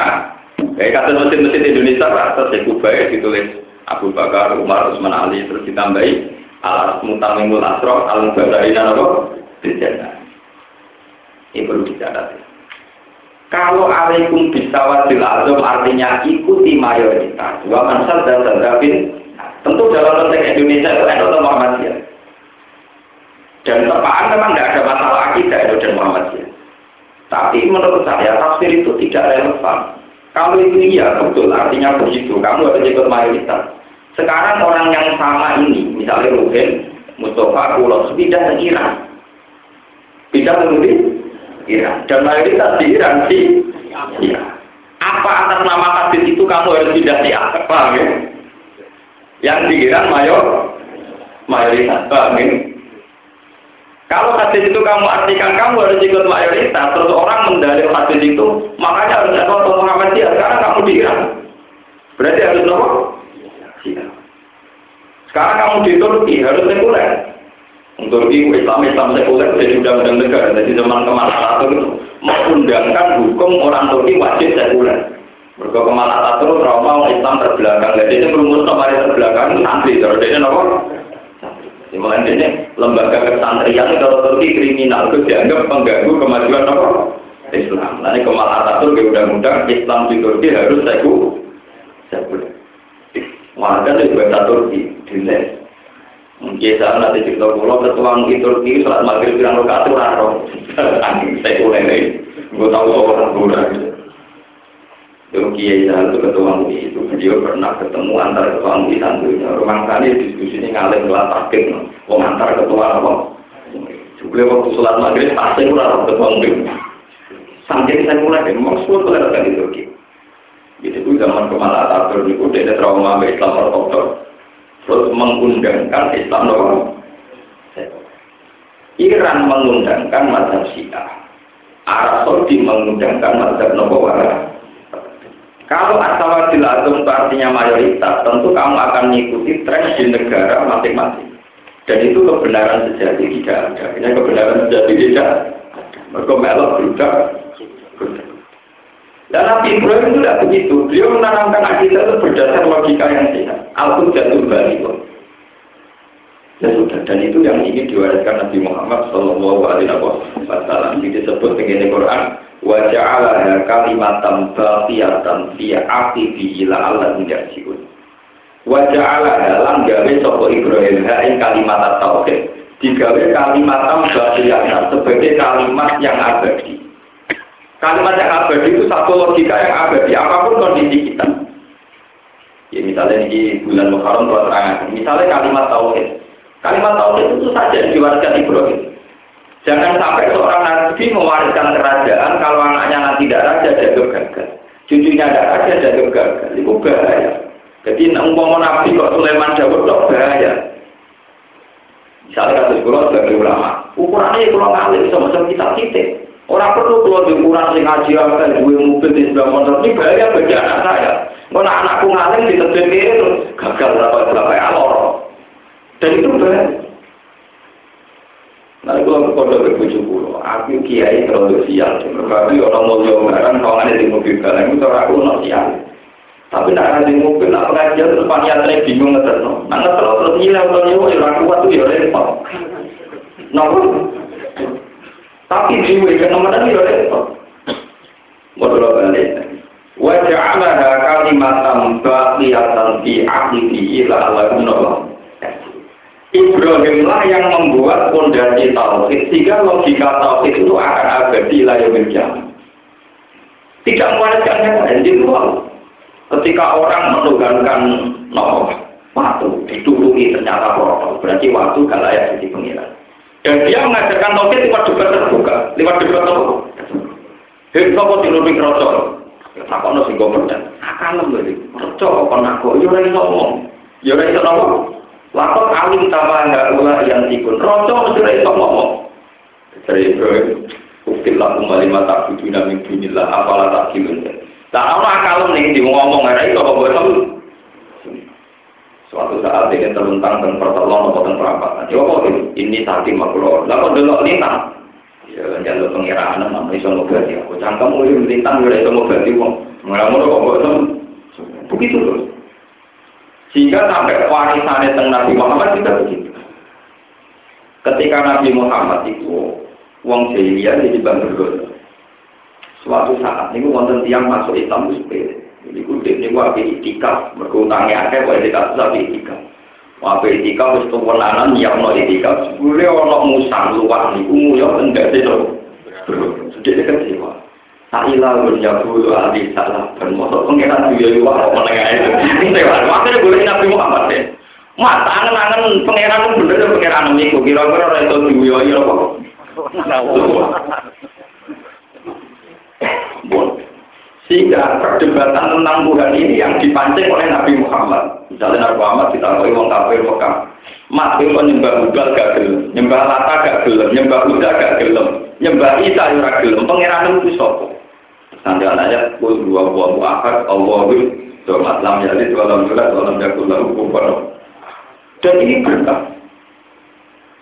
Speaker 1: kayak kata mesin-mesin Indonesia lah terus Kubai ditulis Abu Bakar, Umar, Usman Ali terus ditambahi al mutamimul asro al mubadarina apa? Dijana ini perlu dicatat kalau alaikum bisawadil azam artinya ikuti mayoritas. Wa mansal dan sadabin tentu dalam konteks Indonesia itu ada Muhammadiyah dan tepaan memang tidak ada masalah akidah itu dan Muhammadiyah tapi menurut saya tafsir itu tidak relevan. Kalau itu iya betul artinya begitu. Kamu harus ikut mayoritas sekarang orang yang sama ini, misalnya Ruben, Mustafa, Pulau, pindah ke Iran. Pindah ke Iran. Dan mayoritas di Iran sih. Ya. Apa atas nama hadis itu kamu harus pindah di Paham ya? Yang di Iran mayor, mayoritas. Paham ya? Kalau hadis itu kamu artikan kamu harus ikut mayoritas, terus orang mendalil hadis itu, makanya harus ada Muhammadiyah, sekarang kamu di Iran. Berarti harus nopo? Kamu di Turki harus sekuler. Turki Islam Islam sekuler jadi undang-undang negara. Jadi zaman Kemal Ataturk mengundangkan hukum orang Turki wajib sekuler. Mereka Kemal Ataturk trauma Islam terbelakang. Jadi itu berumus nomor terbelakang santri. Terus dia nopo. Di mana ini lembaga kesantrian kalau Turki kriminal itu dianggap pengganggu kemajuan nopo Islam. Nanti Kemal Ataturk undang-undang Islam di Turki harus sekuler. Warga itu bahasa Turki, diles. Mungkin saat nanti cerita pulau ketua mungkin Turki saat maghrib bilang itu raro. <laughs> Angin saya mulai nih, gue tahu orang kurang. Dulu Kiai Jahal itu ketua MUI itu beliau pernah ketemu antara ketua MUI santunya. Rumah kali diskusinya ngalir ngelat takik, wong antara ketua apa? Beliau waktu sholat maghrib pasti kurang ketua MUI. Sampai saya mulai, memang semua ada di Turki. Jadi itu zaman Kemal Atatürk itu dia trauma Islam ortodok. Terus mengundangkan Islam nomor Iran mengundangkan mazhab Syiah. Arab Saudi mengundangkan mazhab Nabawara. Kalau asawadil azam itu artinya mayoritas, tentu kamu akan mengikuti tren di negara masing-masing. Dan itu kebenaran sejati tidak ada. Ini kebenaran sejati tidak ada. Mereka melok berubah. Dan Nabi Ibrahim itu tidak begitu. Beliau menanamkan akidah itu berdasar logika yang sehat. Aku jatuh balik. Ya sudah. dan itu yang ingin diwariskan Nabi Muhammad Shallallahu Alaihi Wasallam. Jadi disebut dengan Quran wajah Allah kalimatan baqiyatan fi aqibi ila Allah yarjiun. Wajah Allah dalam gawe sopo Ibrahim ing kalimat tauhid digawe kalimat baqiyatan sebagai kalimat yang abadi. Kalimat yang abadi itu satu logika yang abadi apa pun kondisi kita. Ya misalnya di bulan Muharram kalau terang, misalnya kalimat tauhid. Kalimat tauhid itu saja diwariskan Ibrahim. Jangan sampai seorang nabi mewariskan kerajaan kalau anaknya nanti tidak raja jaga gagal. Cucunya tidak raja jaga gagal. Itu bahaya. Jadi umpama nabi kok Sulaiman Dawud kok bahaya. Misalnya kasus kulo sebagai ulama, ukurannya kalau ngalih sama-sama kita titik. Orang perlu keluar di ukuran sing ngaji apa gue mobil di sebelah motor ini bahaya bagi anak saya. Kalau anakku ngalim di tebel itu gagal berapa berapa alor. Dan itu bahaya. Nah, kalau kode berbujuk pulau, aku kiai terlalu sial. Tapi orang mau jauh barang, kalau ada di mobil kalian itu aku nol sial. Tapi nak ada di mobil, nak pengajian terus panitia bingung ngeter no. Nah ngeter terus nyilau atau nyilau, ya orang kuat tuh ya repot. Nopo. Tapi jiwa ke nomor tadi ya repot. Waduh balik. Waja'alaha kalimatan baqiyatan fi ahlihi ila Allah Ibrahimlah yang membuat fondasi tauhid sehingga logika tauhid itu akan abadi layak menjadi. Tidak mewariskan yang lain di luar. Ketika orang menugankan nomor waktu dituduhi ternyata protokol, berarti waktu gak layak jadi pengiran. Dan dia mengajarkan tauhid lewat debat terbuka, lewat debat terbuka. Hei, sopo tinuding rocol. Apa no sing gomerdan? Akalem lho, rocol kon aku, yo ora iso ngomong. Yo ora iso ngomong. Lakon alim sama enggak ulah yang tikun. Roco mesti ora iso ngomong. Ibrahim, Ukil lakum malima tak buduna min dunillah apalah tak kilun. Tak ana akal ning di ngomong ora iso kok boten. Suatu saat ingin terlentang dan pertolongan atau perampatan. Coba ini sakit makhluk. Lalu delok lintang. Ya, jalur pengiraan nama iso ngobati aku. Cangkem mulai lintang ora iso ngobati wong. Ngelamun kok boten. Begitu terus. Sehingga sampai warisannya tentang Nabi Muhammad juga begitu. Ketika Nabi Muhammad itu wong jahiliyah jadi bantul Suatu saat ini wonten tiang masuk Islam itu Jadi kudu ini api itikaf, berkutangnya akeh gua itikaf itu api itikaf. Wape itikaf wis tuwenanan ya ono itikaf. Sebule ono musang luwak niku nguyo enggak sih Sedih kecewa. Saila berjabu ahli salah dan motor pengiran juga juga menengah itu. Tewan, makanya boleh Nabi Muhammad deh. Mas, angen-angen pengiran itu bener pengiran itu. Kira-kira itu juga ya kok. Sehingga perdebatan tentang Tuhan ini yang dipancing oleh Nabi Muhammad. Misalnya Nabi Muhammad ditaruhi wong kafir Mekah. Mat itu nyembah Budal gak gelem, nyembah Lata gak gelem, nyembah Buddha gak gelem, nyembah Isa ora gelem. Pangeran itu sapa? Nanti anaknya kul dua buah mu'akad Allahu Domat lam yalid walam yulad walam yakul lahu kufuwan Dan ini berkah.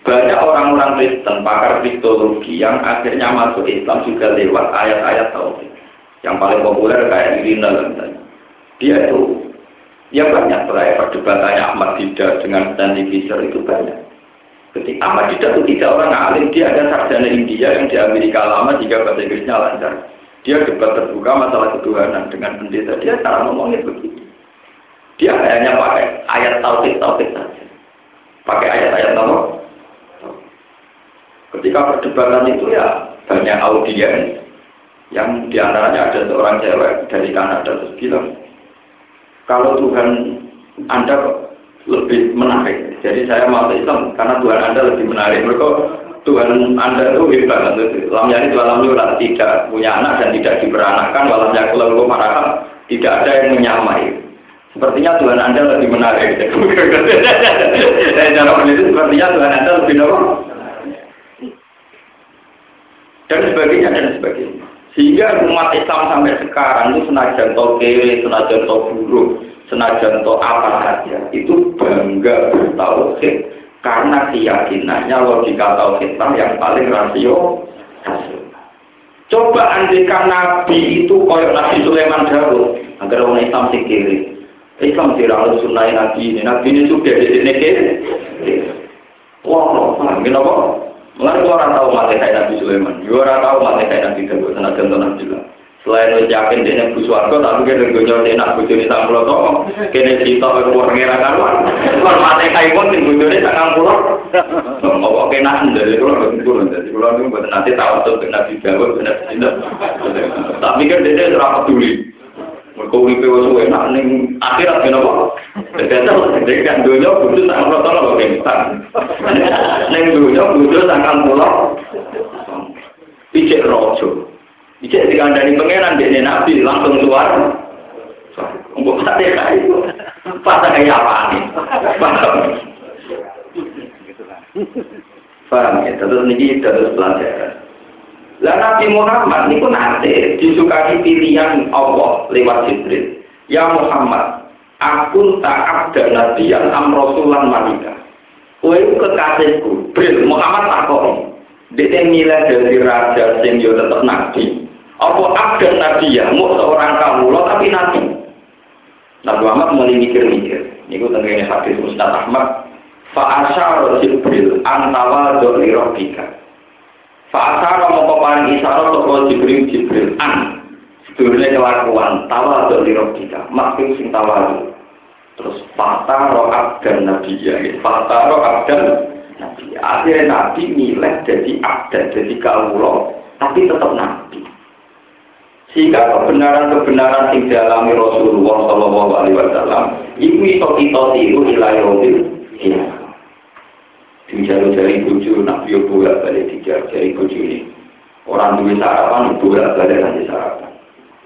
Speaker 1: Banyak orang-orang Kristen, pakar kristologi yang akhirnya masuk Islam juga lewat ayat-ayat tauhid. Yang paling populer kayak Irina dan Dia itu, ya banyak terakhir perdebatannya Ahmad Dida dengan Stanley Fisher itu banyak. Ketika Ahmad Dida itu tidak orang alim, dia ada sarjana India yang di Amerika lama jika bahasa Inggrisnya lancar. Dia debat terbuka masalah ketuhanan dengan pendeta. Dia cara ngomongnya begitu. Dia hanya pakai ayat tauhid tauhid saja. Pakai ayat-ayat tauhid. Ketika perdebatan itu ya banyak audiens yang di antaranya ada seorang cewek dari Kanada terus bilang kalau Tuhan Anda lebih menarik. Jadi saya mau Islam karena Tuhan Anda lebih menarik. Mereka Tuhan Anda itu hebat. Lam yani Tuhan lam tidak punya anak dan tidak diberanakan. Walam yakul maraham tidak ada yang menyamai. Sepertinya Tuhan Anda lebih menarik. <laughs> Cara itu sepertinya Tuhan Anda lebih nopo. Dan sebagainya dan sebagainya. Sehingga umat Islam sampai sekarang itu senajan to kiri, senajan to buruk, senajan to apa saja, itu bangga bertauhid karena keyakinannya logika tauhidlah yang paling rasio. Coba andikan Nabi itu koyok Nabi Sulaiman Daud agar orang Islam sih kiri. Islam harus sunnah Nabi ini. Nabi ini juga di sini kiri. Wah, paham gini apa? Mulai orang tahu mati kayak Nabi Sulaiman, juga orang tahu mati kayak Nabi Dawud, senajan tenang juga. Selain wis yakin dia bu swarga tapi kene dunya enak bojone sak mulo to. Kene cita ke pengira karuan. Kon mate kai pun sing bojone sak mulo. Apa kena ndel kula kulo dadi kula niku mboten nate tahu to Nabi Dawud bener cinta. Tapi kan dia ora peduli. Mereka uripe wa suwe ning akhirat kena apa? Tergantung, dengan dunia kudus tak ngerti tolong ke kentang. Neng dunia kudus akan pulau. Icik rojo. Icik dikandani pengenan dikne nabi langsung keluar. Mbok kate kai. Pasang kaya apa ini? Paham. Paham ya, terus ini terus pelajaran. Lah Nabi Muhammad ini pun nanti disukai pilihan Allah lewat Jibril. Ya Muhammad, aku tak ada nabi yang am rasulan manika. Kowe kekasihku, Bril Muhammad tak kok. Dia nilai dari raja sing yo tetep nabi. Apa ada nabi ya, mau seorang kamu lo tapi nabi. Nabi Muhammad mulai mikir-mikir. Ini gue tentunya hadis Ustaz Ahmad. Fa'asyar Jibril antawa doli robbika. Mau paling isyarat toko Jibril Jibril an. Sedulurnya kelakuan tawa doli robbika. Makin sing tawa Terus fataro abdan nabi ya. Fataro abdan nabi. Akhirnya nabi milih jadi abdan, jadi kaulo. Tapi tetap nabi. Sehingga kebenaran-kebenaran yang dialami Rasulullah Shallallahu Alaihi Wasallam itu kita tiru ilai robil Dijalu jari buju, nabi bolak balik dijar jari buju ini. Orang duit sarapan, bolak balik nanti sarapan.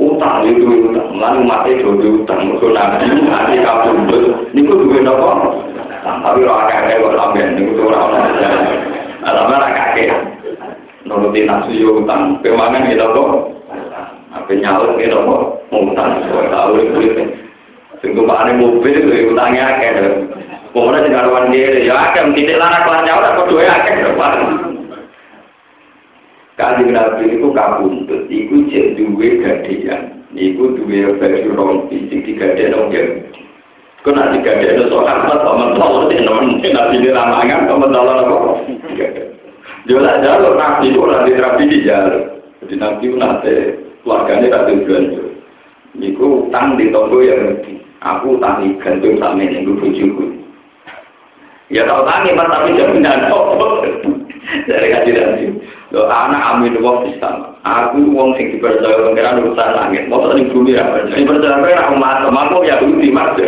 Speaker 1: Utang itu utang, lalu mati jodoh utang, musuh nabi, nanti kabur Ini kok duit apa? Tapi orang kakek kok sampai, ini kok orang-orang Alamak kakek, nurutin nafsu utang, kemangan kita kok. Apa nyaut gitu kok ngutang tahu itu. Sing tumpakane mobil itu utangnya akeh. Dhewe ya akeh tidak lanak lan nyaut apa duwe akeh depan. Kali Nabi itu kabundut, itu cek duwe gadean, itu duwe baju rompi, sing digadean orang Yahudi. Kau nabi di ramangan, tolong apa? Jalur nabi itu nanti terapi di jalur. Jadi nabi itu nanti keluarganya tak belanja. Niku utang di toko yang. Aku tangi gantung sama ini, gue. Ya tau tangi, mas, tapi jaminan toko. <laughs> Dari kaji nanti. Lo anak amin wong Islam. Aku wong sing dipercaya pengiran urusan langit. Mau tadi bumi ya. Ini percaya aku masuk. Aku ya bumi mas. <laughs>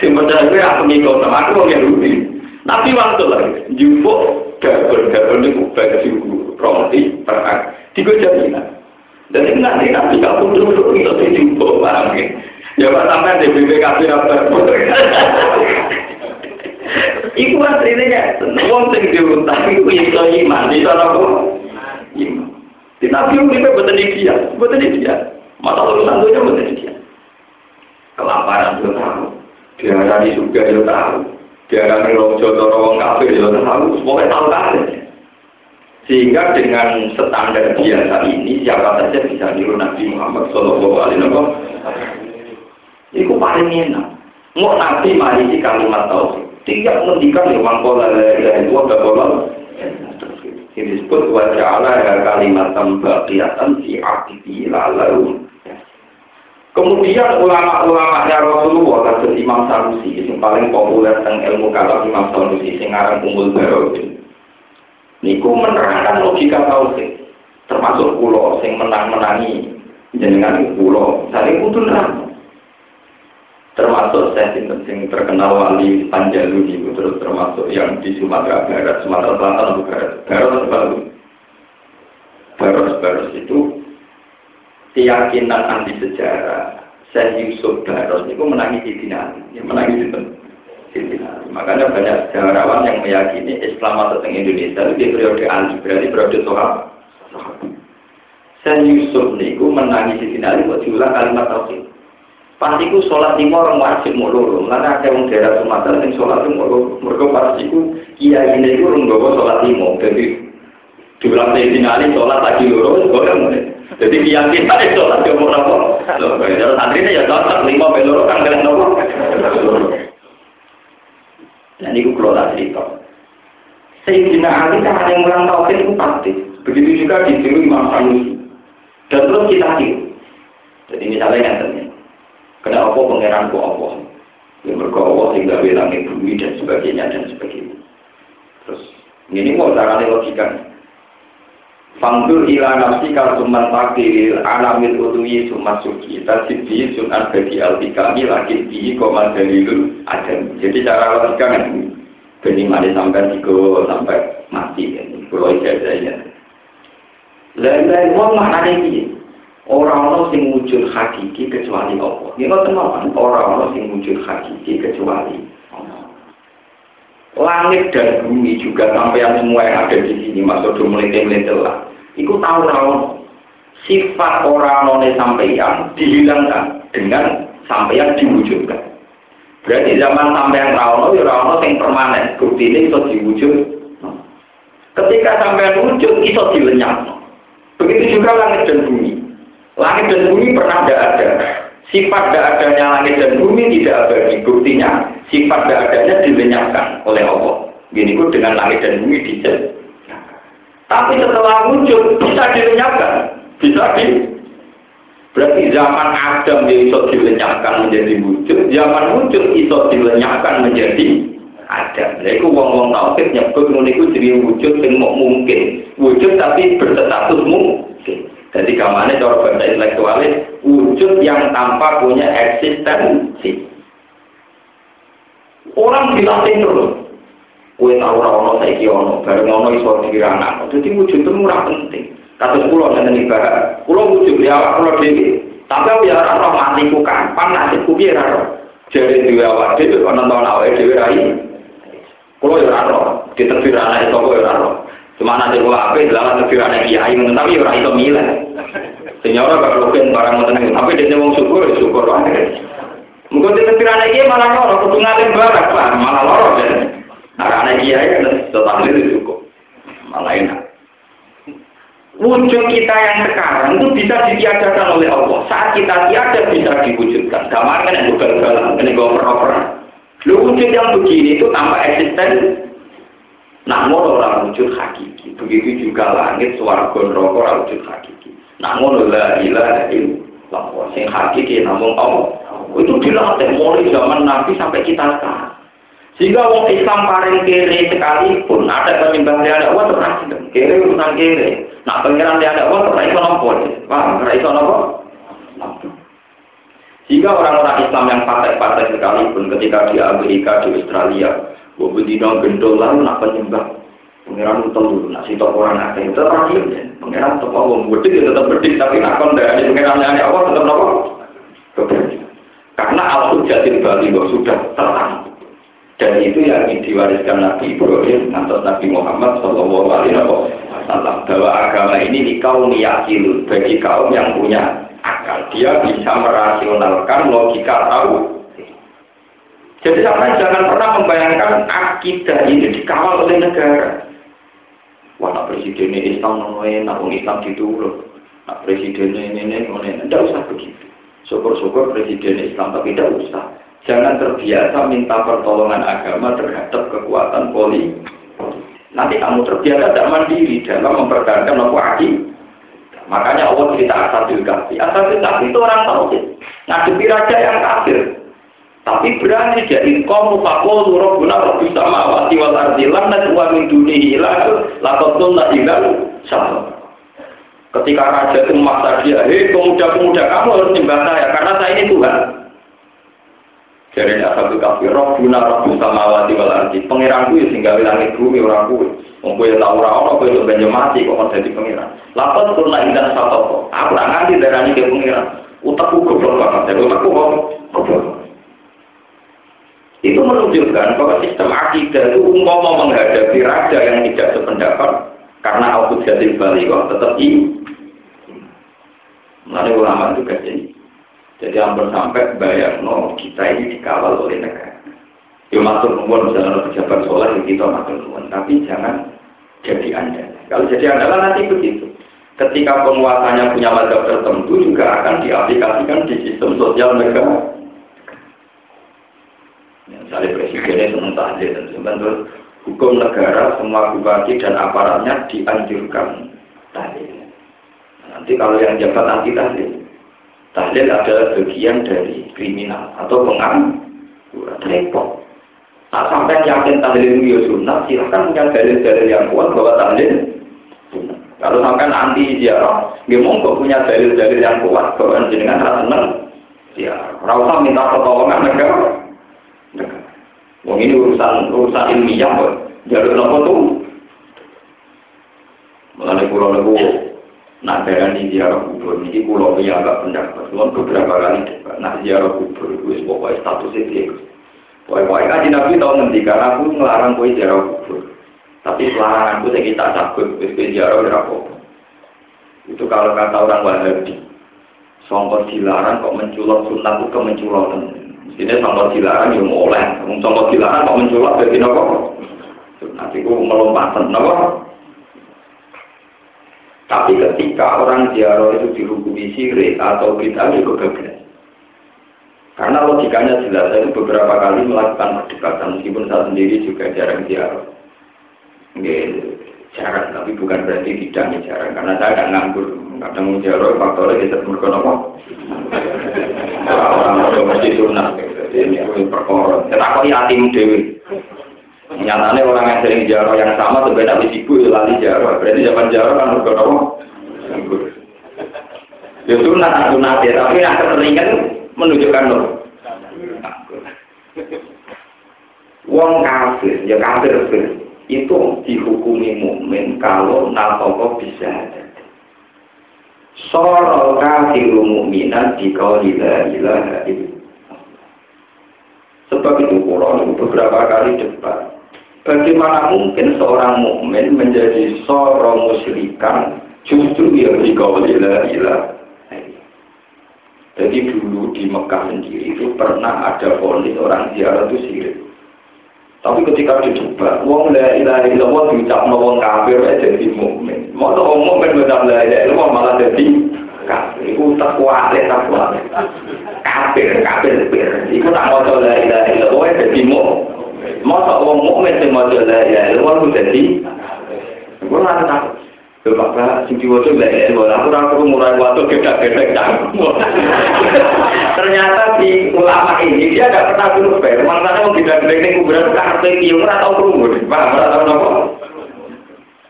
Speaker 1: Sing percaya gue aku ngikut sama aku wong Yahudi. Tapi waktu lagi, jumbo gabel-gabel ini bagi guru, roti, perak, tiga jaminan. Ini nanti nanti kamu dulu itu dijumbo barangnya. Ya pak sampai di BPKB apa <laughs> Iku aslinya ya, wong sing diutang iku iso iman, iso apa? Iman. Di Nabi uripe boten dia, boten dia. Masalah urusan dunia boten dia. Kelaparan yo tahu, diarani juga yo tahu, diarani rojo atau wong kafir yo tahu, semuanya tahu kan. Sehingga dengan standar biasa ini siapa saja bisa niru Nabi Muhammad Shallallahu Alaihi Wasallam. Itu paling enak. Mau Nabi mari kalimat tauhid tidak menghentikan yang mangkola dari dua bakolal ini disebut wajah ya kalimat tambaqiyatan fi aqibi lalu kemudian ulama-ulamanya Rasulullah kasus Imam Sanusi yang paling populer tentang ilmu kalam Imam Sanusi yang ngarang kumul barodin niku menerangkan logika tauhid termasuk pulau yang menang-menangi jenengan pulau saling kudu termasuk saya sing terkenal wali Panjalu itu terus termasuk yang di Sumatera Barat, Sumatera Selatan Barat, Barat atau Barat. Barat itu keyakinan anti sejarah. Saya Yusuf Barat itu Dinali, yang menangis di Dinali. Makanya banyak sejarawan yang meyakini Islam atau Indonesia itu di periode Ali, berarti periode Sohab. Saya Yusuf niku menangis di Dinali buat diulang kalimat tauhid. Pastiku sholat lima orang wajib mau loro. Karena ada yang daerah Sumatera yang sholat lima loro. Mereka pastiku iya ini itu orang bawa sholat lima. Jadi diulang saya dinali sholat lagi loro. Jadi keyakinan itu sholat mau nopo. Kalau santri ya sholat lima loro kan kalian nopo. Dan itu kelola cerita. Sayyidina Ali cara yang ulang tauhid itu pasti. Begitu juga ditiru Imam Sanusi. Dan terus kita tiru. Jadi misalnya yang tanya, kenapa pangeranku Allah? Yang berkata Allah sehingga langit bumi dan sebagainya dan sebagainya. Terus ini mau cara logika. Fangdur ila nafsi kalsuman fakir alamil utui sumat suci tasibbi sunan bagi altikami lagi di koma dalilul adam. Jadi cara logika kan ini. Beni mari sampai tiga sampai mati kan. Pulau ijazahnya. Lain-lain wong maknanya ini. Orang-orang sing wujud hakiki kecuali Allah. Ini kok teman orang-orang sing wujud hakiki kecuali. Langit dan bumi juga sampai yang semua yang ada di sini do meletel lah. Iku tahu rawon sifat orang sampai sampeyan dihilangkan dengan sampeyan diwujudkan. Berarti zaman sampeyan rawon ya rawon yang permanen. Bukti ini itu diwujud. Ketika sampeyan wujud itu dilenyap. Begitu juga langit dan bumi. Langit dan bumi pernah tidak ada. Sifat tidak adanya langit dan bumi tidak abadi. Buktinya sifat tidak adanya dilenyapkan oleh Allah. Gini pun dengan langit dan bumi dijel. Tapi setelah wujud bisa dilenyapkan, bisa di. Berarti zaman Adam itu dilenyapkan menjadi wujud, zaman wujud itu dilenyapkan menjadi Adam. Jadi aku wong-wong tauhid nyebut ngono jadi wujud yang mungkin. Wujud tapi berstatus mungkin. Jadi gamane cara bahasa intelektualis wujud yang tanpa punya eksistensi. Orang dilatih terus. Kue tahu ora ono saiki ono, bareng ono iso dikira anak. Jadi wujud itu murah penting. Kata pulau dan ibarat, pulau wujud ya pulau dewi. Tapi aku ya ora matiku kapan nasibku piye ora. Jadi dua awak dewi ono tahun awak dewi rai. Pulau ya ora, kita kira anak itu kok ya ora. Cuma nanti kalau apa, dalam negeri anak kiai, tapi ya ora itu orang gak mungkin barang ngoten tapi dia wong syukur, ya syukur wae. Mungkin dia negeri anak kiai malah loro, kudu ngalim barak, malah loro kan. Nah, anak kiai kan tetap itu cukup. Malah enak. Wujud kita yang sekarang itu bisa ditiadakan oleh Allah. Saat kita tiada bisa diwujudkan. Gambar kan yang gagal ini gue pernah Lu wujud yang begini itu tanpa eksisten. Namun orang wujud hakiki. Begitu juga langit, suara neraka orang wujud hakiki. Namun la ilaha illallah. Sing hakiki namun Allah. Itu dilatih mulai zaman Nabi sampai kita sekarang. Sehingga orang Islam paling kere sekalipun ada penyembah dia ada uang terus kere urusan kere. Nah pengiran dia ada uang terus iso nopo? Terus iso nopo. Sehingga orang-orang Islam yang partai-partai sekalipun ketika di Amerika, di Australia, gue dino gendol lalu nak penyembah pengiran telur, nak sitok orang ada itu terakhir. Pengiran tetap Allah, bedik ya tetap bedik, tapi nak kon dari pengiran yang Allah tetap nopo. Karena al-hujjatil bali sudah terang. Dan itu yang diwariskan Nabi Ibrahim atau Nabi Muhammad Shallallahu Alaihi Wasallam bahwa agama ini di kaum yakin bagi kaum yang punya akal dia bisa merasionalkan logika tahu. Jadi sampai jangan pernah membayangkan akidah ini dikawal oleh negara. Wah, nak presiden ini Islam nomoy, nak Islam ditulung, nak presiden ini ini ini, tidak usah begitu. Syukur-syukur presiden Islam tapi tidak usah Jangan terbiasa minta pertolongan agama terhadap kekuatan poli. Nanti kamu terbiasa tidak mandiri dalam mempertahankan nopo adi. Makanya Allah cerita Kahfi. Asadil Kahfi itu orang tauhid. Ngadepi raja yang kafir. Tapi berani jadi kaum fakul rabbuna rabbus samawati wal ardi lam nadwa min dunihi ila laqatul la ilaha sama. Ketika raja itu memaksa dia, hei pemuda-pemuda kamu harus nyembah saya karena saya ini Tuhan. Jadi satu kafir roh guna roh sama wati walarji. Pengiran gue sehingga langit bumi orang gue. Mungkin ya tahu orang orang gue sudah mati kok jadi pengiran. Lapan turun indah satu. Aku nggak ngerti darah ini ke pengiran. Utakku goblok banget. Jadi utakku goblok. Itu menunjukkan bahwa sistem akidah itu umpama menghadapi raja yang tidak sependapat karena aku jadi balik tetap ini. Mana ulama itu jadi jadi hampir sampai bayar no kita ini dikawal oleh negara. Ya matur nuwun misalnya pejabat sholat ya kita matur nuwun, tapi jangan jadi anda. Kalau jadi anda nanti begitu. Ketika penguasanya punya mazhab tertentu juga akan diaplikasikan di sistem sosial negara. Misalnya presidennya senang tahlil dan sebenarnya hukum negara semua bupati dan aparatnya dianjurkan tahlil. Nanti kalau yang jabat anti tahlil, tahlil adalah bagian dari kriminal atau pengangguran repot. Nah, sampai yakin tahlil itu ya sunnah, silahkan punya dalil-dalil yang kuat bahwa tahlil Kalau sampai anti ziarah, dia monggo punya dalil-dalil yang kuat bahwa jenengan rasa senang. Ya, rasa minta pertolongan negara. Wong ini urusan urusan ilmiah kok. Jalur nopo tuh. Mengenai pulau nopo nak berani ziarah kubur ini pulau yang agak pendapat. Cuma beberapa kali nak ziarah kubur itu pokoknya status itu. Pokoknya kaji nabi tahu nanti karena aku ngelarang kue ziarah kubur. Tapi laranganku saya kita takut kue ziarah berapa. Itu kalau kata orang Wahabi, songkot dilarang kok menculot sunnah itu kemenculotan. Ini sama dilarang yang oleh, sama dilarang kok menculak jadi nopo. Nanti ku melompatan nopo. Tapi ketika orang ziarah itu dihukumi sirik atau kita juga gagal. Karena logikanya jelas, saya beberapa kali melakukan perdebatan meskipun saya sendiri juga jarang ziarah. Jarang, tapi bukan berarti tidak jarang. Karena saya tidak nganggur. Kadang ziarah faktornya kita mereka apa? Orang-orang mesti sunat. Ini. Kita kok yatim dewi. Nyatanya orang yang sering jaro yang sama sebenarnya habis ibu ya lali jaro. Berarti zaman jaro kan harus apa? Ya sunat, sunat ya. Tapi yang keseringan menunjukkan loh. Wong kafir, ya kafir itu dihukumi mukmin kalau natoko bisa ada. Soro kafiru mukminan di kau ilaha ilaha Sebab itu Quran beberapa kali debat. Bagaimana mungkin seorang mukmin menjadi seorang musyrikan justru yang dikawalilah ilah. Jadi dulu di Mekah sendiri itu pernah ada polis orang ziarah itu sirik. Tapi ketika dicoba, wong la ilaha illallah diucap wong kafir jadi mukmin. Mau wong mukmin mengucap la ilaha illallah malah jadi kafir. Itu takwa, takwa kafir, kafir, kafir. Iku tak mau la ilaha illallah dadi mu. Masa wong mukmin sing mau la ilaha illallah ku dadi Gue nggak. Bapak sing diwaca ilaha illallah aku ora perlu mulai waktu gedek-gedek Ternyata di ulama ini dia tidak pernah dulu fair. Makanya mau gedek-gedek ini kuburan kartu ini ora tau krungu. Paham ora tau napa?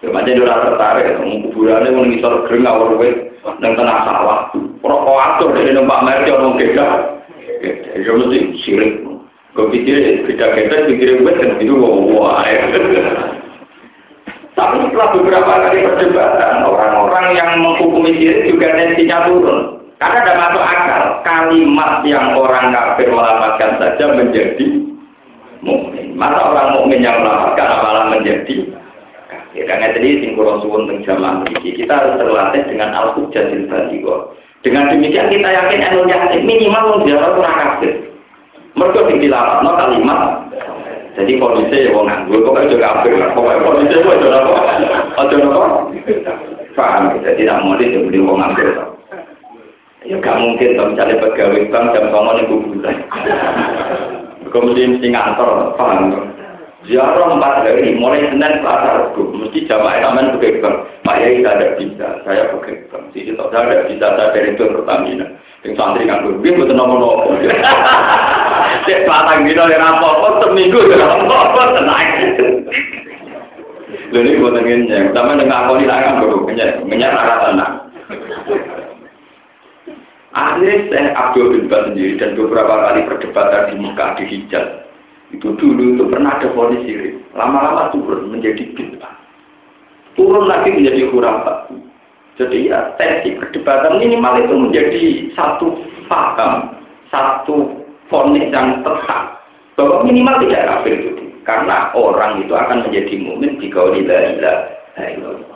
Speaker 1: Macam dia tertarik, kuburannya mau ngisor gering awal nang tengah sawah. Rokok atur dari numpak merek orang beda. Ya mesti sirik. Gue pikir beda kita pikir gue kan itu wah Tapi setelah beberapa kali perdebatan, orang-orang yang menghukumi sirik juga tensinya turun. Karena ada masuk akal, kalimat yang orang kafir melamatkan saja menjadi mukmin. Masa orang mukmin yang melamatkan malah menjadi Ya, karena tadi singkulo suwun teng zaman ini kita harus terlatih dengan al-hujjatil baligho. Dengan demikian kita yakin yakin minimal wong ziarah ora kafir. Sing dilapatno kalimat jadi kondisi ya wong nganggur kok aja kafir lah. Kondisi kok aja apa? Aja apa? Paham? Jadi tidak mau di wong nganggur. Ya gak mungkin kalau misalnya pegawai bank jam sama nih kuburan. Kemudian mesti ngantor, paham? Ziarah empat hari, mulai Senin Selasa Rabu, mesti jamaah taman pegang. Pak Yai tidak bisa, saya pegang. Sisi tak tidak bisa, saya dari itu Pertamina. Yang santri kan gue, betul nopo nopo. <laughs> Cek patang dino <laughs> yang apa apa, seminggu yang apa apa tenang. Lalu gue tengennya, sama dengan aku di tangan gue, menyerah tenang. Akhirnya saya Abdul bin sendiri dan beberapa kali perdebatan di Mekah di Hijaz itu dulu itu pernah ada polisi lama-lama turun menjadi bid'ah. Turun lagi menjadi khurafat jadi ya tensi perdebatan minimal itu menjadi satu paham satu fonis yang tetap. Bahwa minimal tidak kafir itu. Karena orang itu akan menjadi mukmin jika la ilaha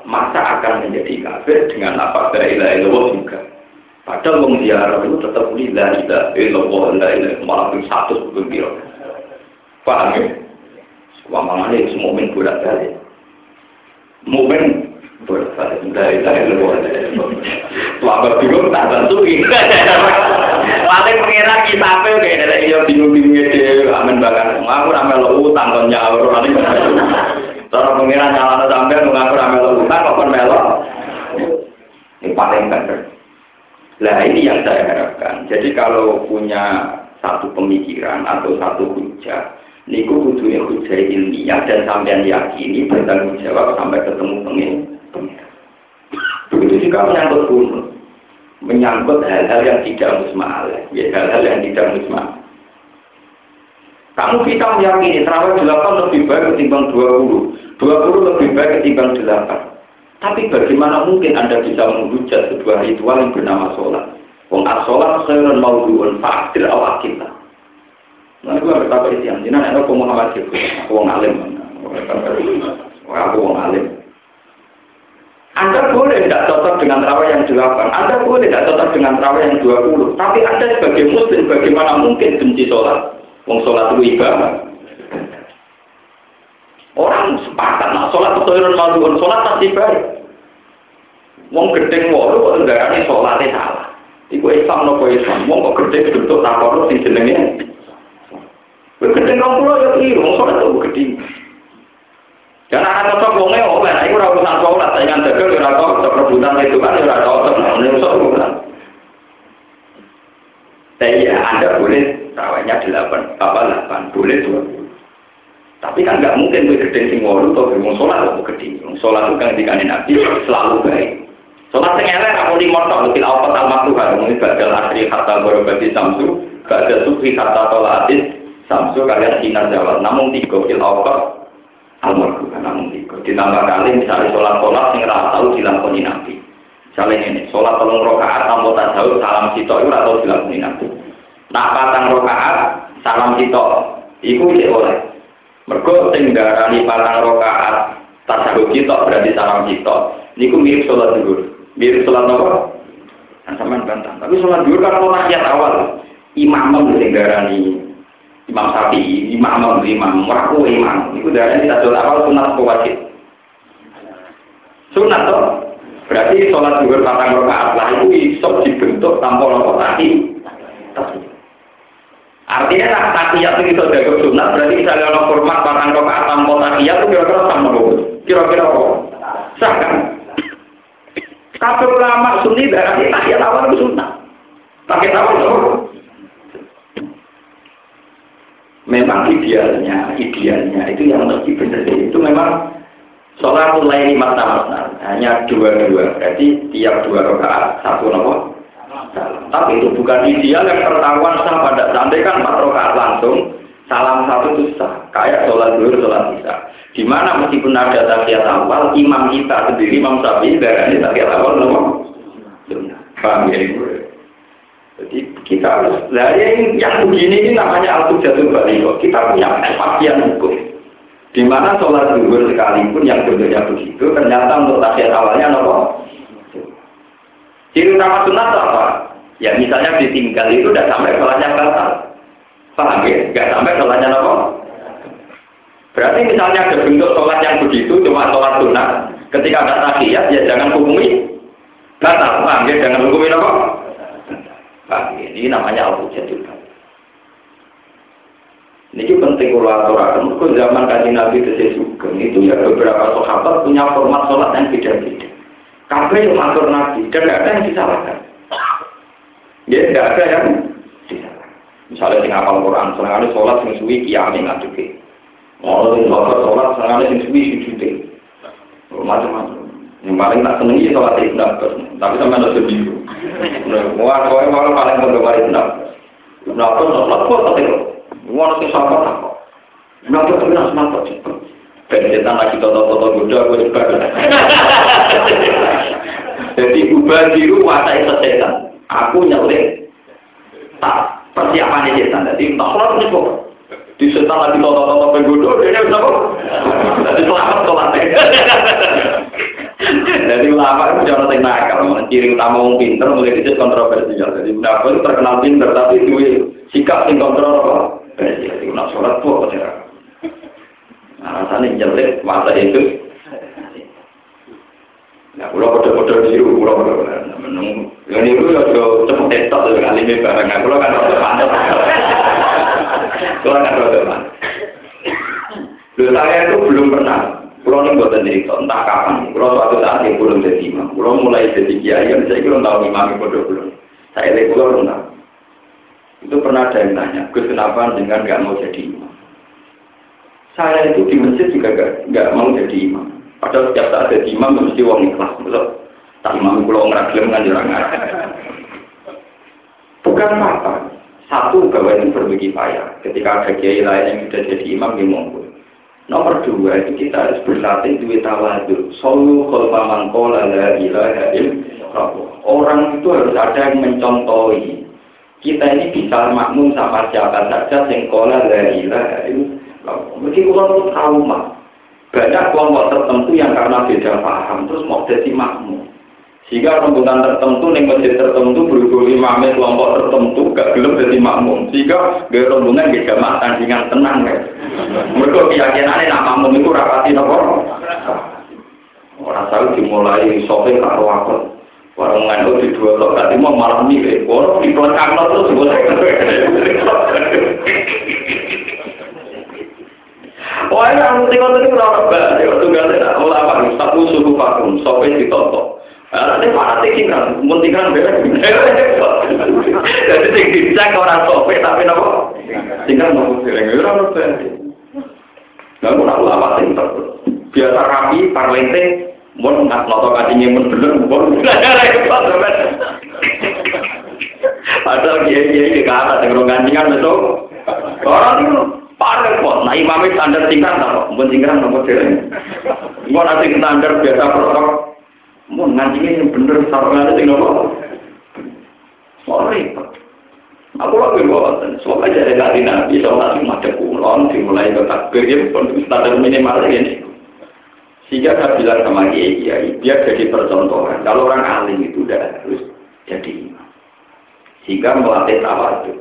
Speaker 1: masa akan menjadi kafir dengan apa la ilaha juga? Padahal wong ziarah itu tetap la ilaha illallah la ilaha malah satu begitu Paham ya? Wamangane itu momen bolak balik. Momen bolak balik. Dari dari luar. Wabah bingung tak bantu paling pengira kita apa kayak ada iya bingung-bingung dhewe amen bakal aku ora melu utang kon ning cara pengira nyalano sampean ngaku ora melu utang kok melu ini paling benar lah ini yang saya harapkan jadi kalau punya satu pemikiran atau satu hujah niku kudu hujah ilmiah dan sampean yakini bertanggung jawab sampai ketemu pengen begitu juga menyangkut kunut menyangkut hal-hal yang tidak musmal, ya hal-hal yang tidak musmal. Kamu kita meyakini terawih 8 lebih baik ketimbang 20, 20 lebih baik ketimbang 8. Tapi bagaimana mungkin Anda bisa menghujat sebuah ritual yang bernama sholat? Wong as-sholat khairun mawdu'un fa'adir awakillah. Nah, itu harus kata isian. Jadi, ada Muhammad Jibril, aku wong alim. Aku wong alim. Anda boleh tidak cocok dengan terawih yang 8, Anda boleh tidak cocok dengan terawih yang 20, tapi Anda sebagai muslim bagaimana mungkin benci sholat? Wong sholat itu ibadah. Orang sepakat, nah sholat itu irun maluun, sholat pasti baik. Wong gedeng walu kok ini sholatnya salah. Iku Islam nopo Islam, wong kok gedeng bentuk takor sing jenenge. Gedeng rong pulau ya keliru, sholat itu gedeng. Dan anak cocok wongnya oh nah itu ora urusan sholat, saingan dagang ora cocok rebutan itu kan ini urusan bukan. Tapi ya Anda boleh rawatnya delapan, apa delapan, boleh dua. Tapi kan nggak mungkin gue gede sing walu atau gue sholat atau gede. Sholat itu kan dikani nabi selalu baik. Sholat sing elek aku di motor, lebih awal sama Tuhan, mungkin badal asri kata berobati samsu, badal sufi kata tolatis, samsu kalian sinar jawab. Namun tiga fil awal almarhum namun tiga. Ditambah kali misalnya sholat sholat yang rata tahu dilakoni nabi. Misalnya ini sholat tolong rokaat tanpa tak tahu salam cito itu rata tahu dilakoni nabi. Nak patang rokaat salam cito itu cek oleh. Mereka tinggarani patang rokaat tasawuf cito berarti salam cito ini mirip sholat dulu mirip sholat apa? Kan sama bantah. Tapi sholat dulu kan kalau awal. Imam tinggarani Imam Syafi'i, Imam Imam, Imam, Meraku Imam. Itu dari kita sholat awal sunat atau wajib. Sunat toh. Berarti sholat dua patang rakaat lah itu isok dibentuk tanpa nopo tadi. Artinya nak takiyat itu sudah ke sunat, berarti misalnya ono format patang rakaat tanpa takiyat itu kira-kira sama nopo. Kira-kira apa? Sah kan? Kabel ulama sunni berarti takiyat awal itu sunat. Takiyat awal itu memang idealnya, idealnya itu yang lebih benar itu memang sholat mulai lima tahun hanya dua dua, berarti tiap dua rakaat satu nomor. Tapi itu bukan ideal yang tertawan sah pada sampai kan empat rakaat langsung salam satu itu sah kayak sholat dulu sholat bisa. Di mana meskipun ada tahiyat awal, imam kita sendiri imam sapi dari tahiyat awal nomor. Paham ya? Jadi kita harus, nah yang, yang begini ini namanya al jatuh balik. Kita punya kepastian hukum. Di mana sholat zuhur sekalipun yang bentuknya begitu, ternyata untuk tasya awalnya nopo. Ciri utama sunat apa? Ya misalnya ditinggal itu udah sampai sholatnya batal. Paham ya? Gak sampai sholatnya nopo. Berarti misalnya ada bentuk sholat yang begitu, cuma sholat sunat. Ketika ada tahiyat, ya jangan hukumi batal. Paham ya? Jangan hukumi nopo. Ini namanya al-hujjatul Ini penting kalau aturakan. Zaman kaji Nabi ke Sugeng itu ya beberapa sahabat punya format sholat yang beda-beda. Kafe yang matur Nabi dan tidak ada yang disalahkan. Ya tidak ada yang disalahkan. Misalnya sing hafal Quran, senang sholat sing suwi kiamin ngajuke. Mau sing sholat sholat senang sing suwi sujute. Macam-macam. Yang paling tak seneng itu sholat Abbas. Tapi sama ada biru. Wah, kau yang paling paling menggemar Ibn Abbas. Ibn Abbas sholat kok tapi Wah, nanti sama kok. Ibn tapi nasi mantap cepet. Pencetan lagi toto-toto goda, gue cepat. Jadi ubah biru wasa itu setan. Aku nyelip. Tak persiapan setan. Jadi tak sholat nih kok. Di setan lagi toto-toto penggoda, dia bisa kok. Jadi selamat sholatnya. Jadi ulama itu jangan yang nakal, ciri utama orang pinter mulai dicet kontroversial. Jadi udah itu terkenal pinter tapi dua sikap yang kontrol apa? Jadi nak sholat tuh apa sih? Alasannya jelek masa itu. Nah, pulau kode-kode di pulau kode-kode. Yang itu ya cepet tetok tuh kali ini bareng. Kalau kan rada manut. Kan rada manut. Loh, saya itu belum pernah. Kalau ini buatan cerita, entah kapan. Kalau suatu saat yang belum jadi imam. Kalau mulai jadi kiai, saya kira tahu imam itu belum. Saya lihat belum tahu. Itu pernah ada yang tanya, Gus kenapa dengan nggak mau jadi imam? Saya itu di masjid juga nggak mau jadi imam. Padahal setiap saat jadi imam mesti uang ikhlas, betul? Tak imam kalau ngeraglem kan jarang Bukan apa. Satu yang berbagi payah. Ketika ada kiai lain yang sudah jadi imam, dia monggo. Nomor dua itu kita harus berlatih duit tawadu. Solu kholfa mangkola la ilaha Orang itu harus ada yang mencontohi. Kita ini bisa makmum sama siapa saja yang kola la ilaha Mungkin orang itu trauma. Banyak kelompok tertentu yang karena beda paham terus mau jadi makmum. Jika rombongan tertentu ning masjid tertentu berhubung imamnya kelompok tertentu gak gelem jadi makmum. Jika gak rombongan gak jamaah tandingan tenang ya. Mereka keyakinannya nak makmum itu rapati nopo. Orang tahu dimulai sore karo aku. Orang ngandung di dua lo tadi mau malam nih, orang di belakang lo terus boleh. Wah, ini aku tengok tadi orang baik, itu gak ada ulama, satu suku vakum, sampai ditotok. Ini mana tinggal, mun tinggal beda. Jadi sing dicek orang sope tapi nopo tinggal nopo sering ora nopo. Lah mun aku lama sing biasa rapi parlente mun ngat noto katinya mun bener mun <laughs> Padahal dia di kata dengan gantian betul. Orang itu parah kok. Nah imamnya standar tingkat nopo, mun tinggal nopo sering. Mau nanti standar biasa protokol Mau ngajinya yang bener sarungnya sing nopo. Soal repot. Aku lagi bawa soalnya jadi nabi nabi soalnya di mata kulon dimulai ke takbir ya pun standar minimal ini. Sehingga saya bilang sama kiai kiai dia jadi percontohan. Kalau orang alim itu udah harus jadi Sehingga melatih tawadu.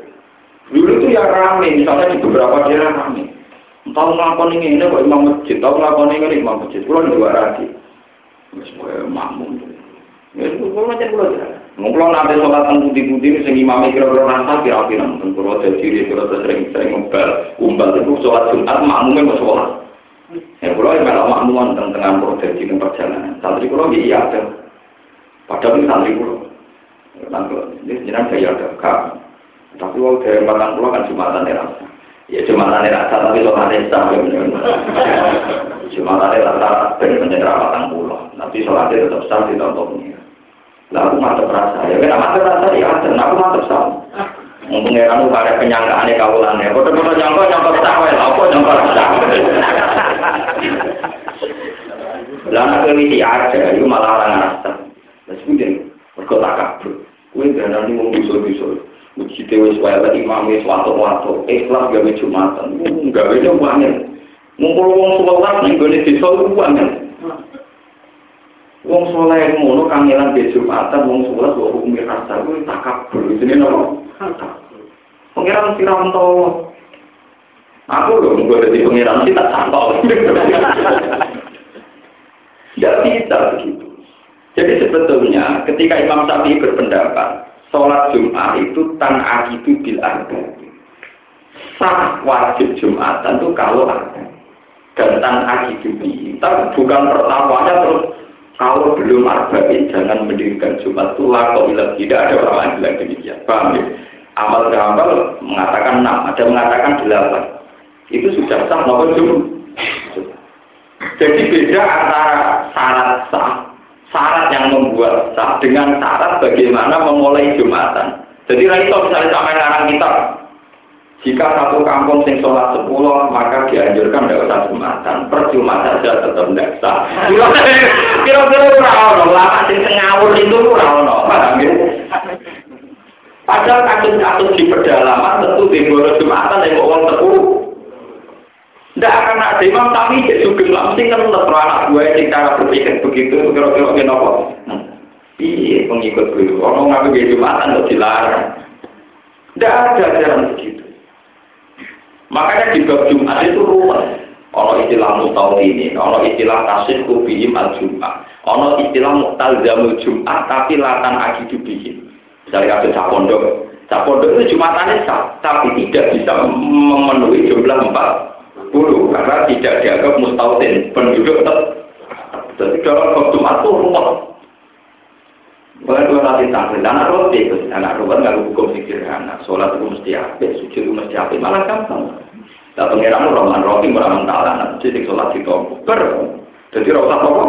Speaker 1: Dulu itu ya rame, misalnya di beberapa daerah rame. Tahu ngakon ini, ini kok imam masjid, tahu ngakon ini imam masjid. Pulau dua lagi. Semuanya makmum. Ya, kalau macam pulau ya. Ngumpul nanti sholat tentang putih-putih, sing imamnya kira-kira rasa, kira-kira. Kalau ada diri, kalau sering-sering ngumpul, umbal itu sholat Jumat, makmumnya mau sholat. Ya, pulau yang kalau makmuman tengah-tengah prosesi dan perjalanan. Santri pulau ya iya ada. Padahal ini santri pulau. Ini jenang saya ada kak. Tapi waktu dari batang pulau kan Jumatan ya rasa. Ya Jumatan ya rasa, tapi sholatnya sah. Jumatan ya rasa, benar-benar batang pulau. Tapi sholatnya tetap sah di tontonnya. Lah aku mantep rasa, ya kan mantep rasa ya ada, aku mantep sah. Mumpung ya kamu pada penyanggaannya kaulannya, bodoh-bodoh nyangkau nyangkau sah, apa nyangkau sah. Lah anak keliti aja, itu malah orang rasa. Terus kemudian, berkota kabur. Kue ini mau bisul-bisul. Mujite wis wae imam wis wato-wato. Ikhlas gawe Jumatan. Gawe yo banget. Ngumpul wong sholat ning gone desa ku banget. Wong soleh ngono kangelan di Jumatan, wong sholat kok hukum rasa ku takabur. Jenenge nopo? Pengiran Siranto. Aku lho gue dari pengiran sih tak santol. Tidak begitu. Jadi sebetulnya ketika Imam Syafi'i berpendapat sholat Jumat itu tan akidu bil arba. Sah wajib Jumatan itu kalau ada dan tan akidu. Tapi bukan pertamanya terus kalau belum arba'in jangan mendirikan Jumat itu lakau tidak ada orang lain bilang demikian. Paham ya? Amal amal mengatakan enam, ada mengatakan delapan. Itu sudah sah Jumat. Jadi beda antara syarat sah, syarat yang membuat sah dengan syarat bagaimana memulai Jumatan. Jadi itu misalnya sampai ngarang kita, jika satu kampung sing sholat sepuluh, maka dianjurkan tidak usah Jumatan. Per Jumat saja tetap tidak sah. <laughs> Kira-kira ora lama sing ngawur itu ora paham ya? Padahal kasus-kasus di pedalaman tentu di Boro Jumatan yang uang sepuluh. Tidak akan ada imam tapi juga nggak mesti kan tetap anak gue yang cara berpikir begitu kira-kira kenapa? Iya pengikut dulu. Orang nggak begitu Jumatan untuk dilarang. Tidak ada ajaran begitu. Makanya di bab Jumat itu rumah. Ono istilah ini, ono istilah tasir kubihim al Jumat, ono istilah muktalzamul Jumat tapi latan akidu bihim. Misalnya ada cak pondok, cak pondok itu jumatannya sah, tapi tidak bisa memenuhi jumlah empat puluh karena tidak dianggap mustautin penduduk tetap. Jadi dalam waktu itu rumah. Bukan dua nanti tampil, anak roti, anak roti nggak hukum sederhana. Sholat itu mesti apa, sujud itu mesti apa, malah gampang. Nah, pengiran Rahman Rahim orang mentala, jadi sholat itu ber, jadi rasa apa?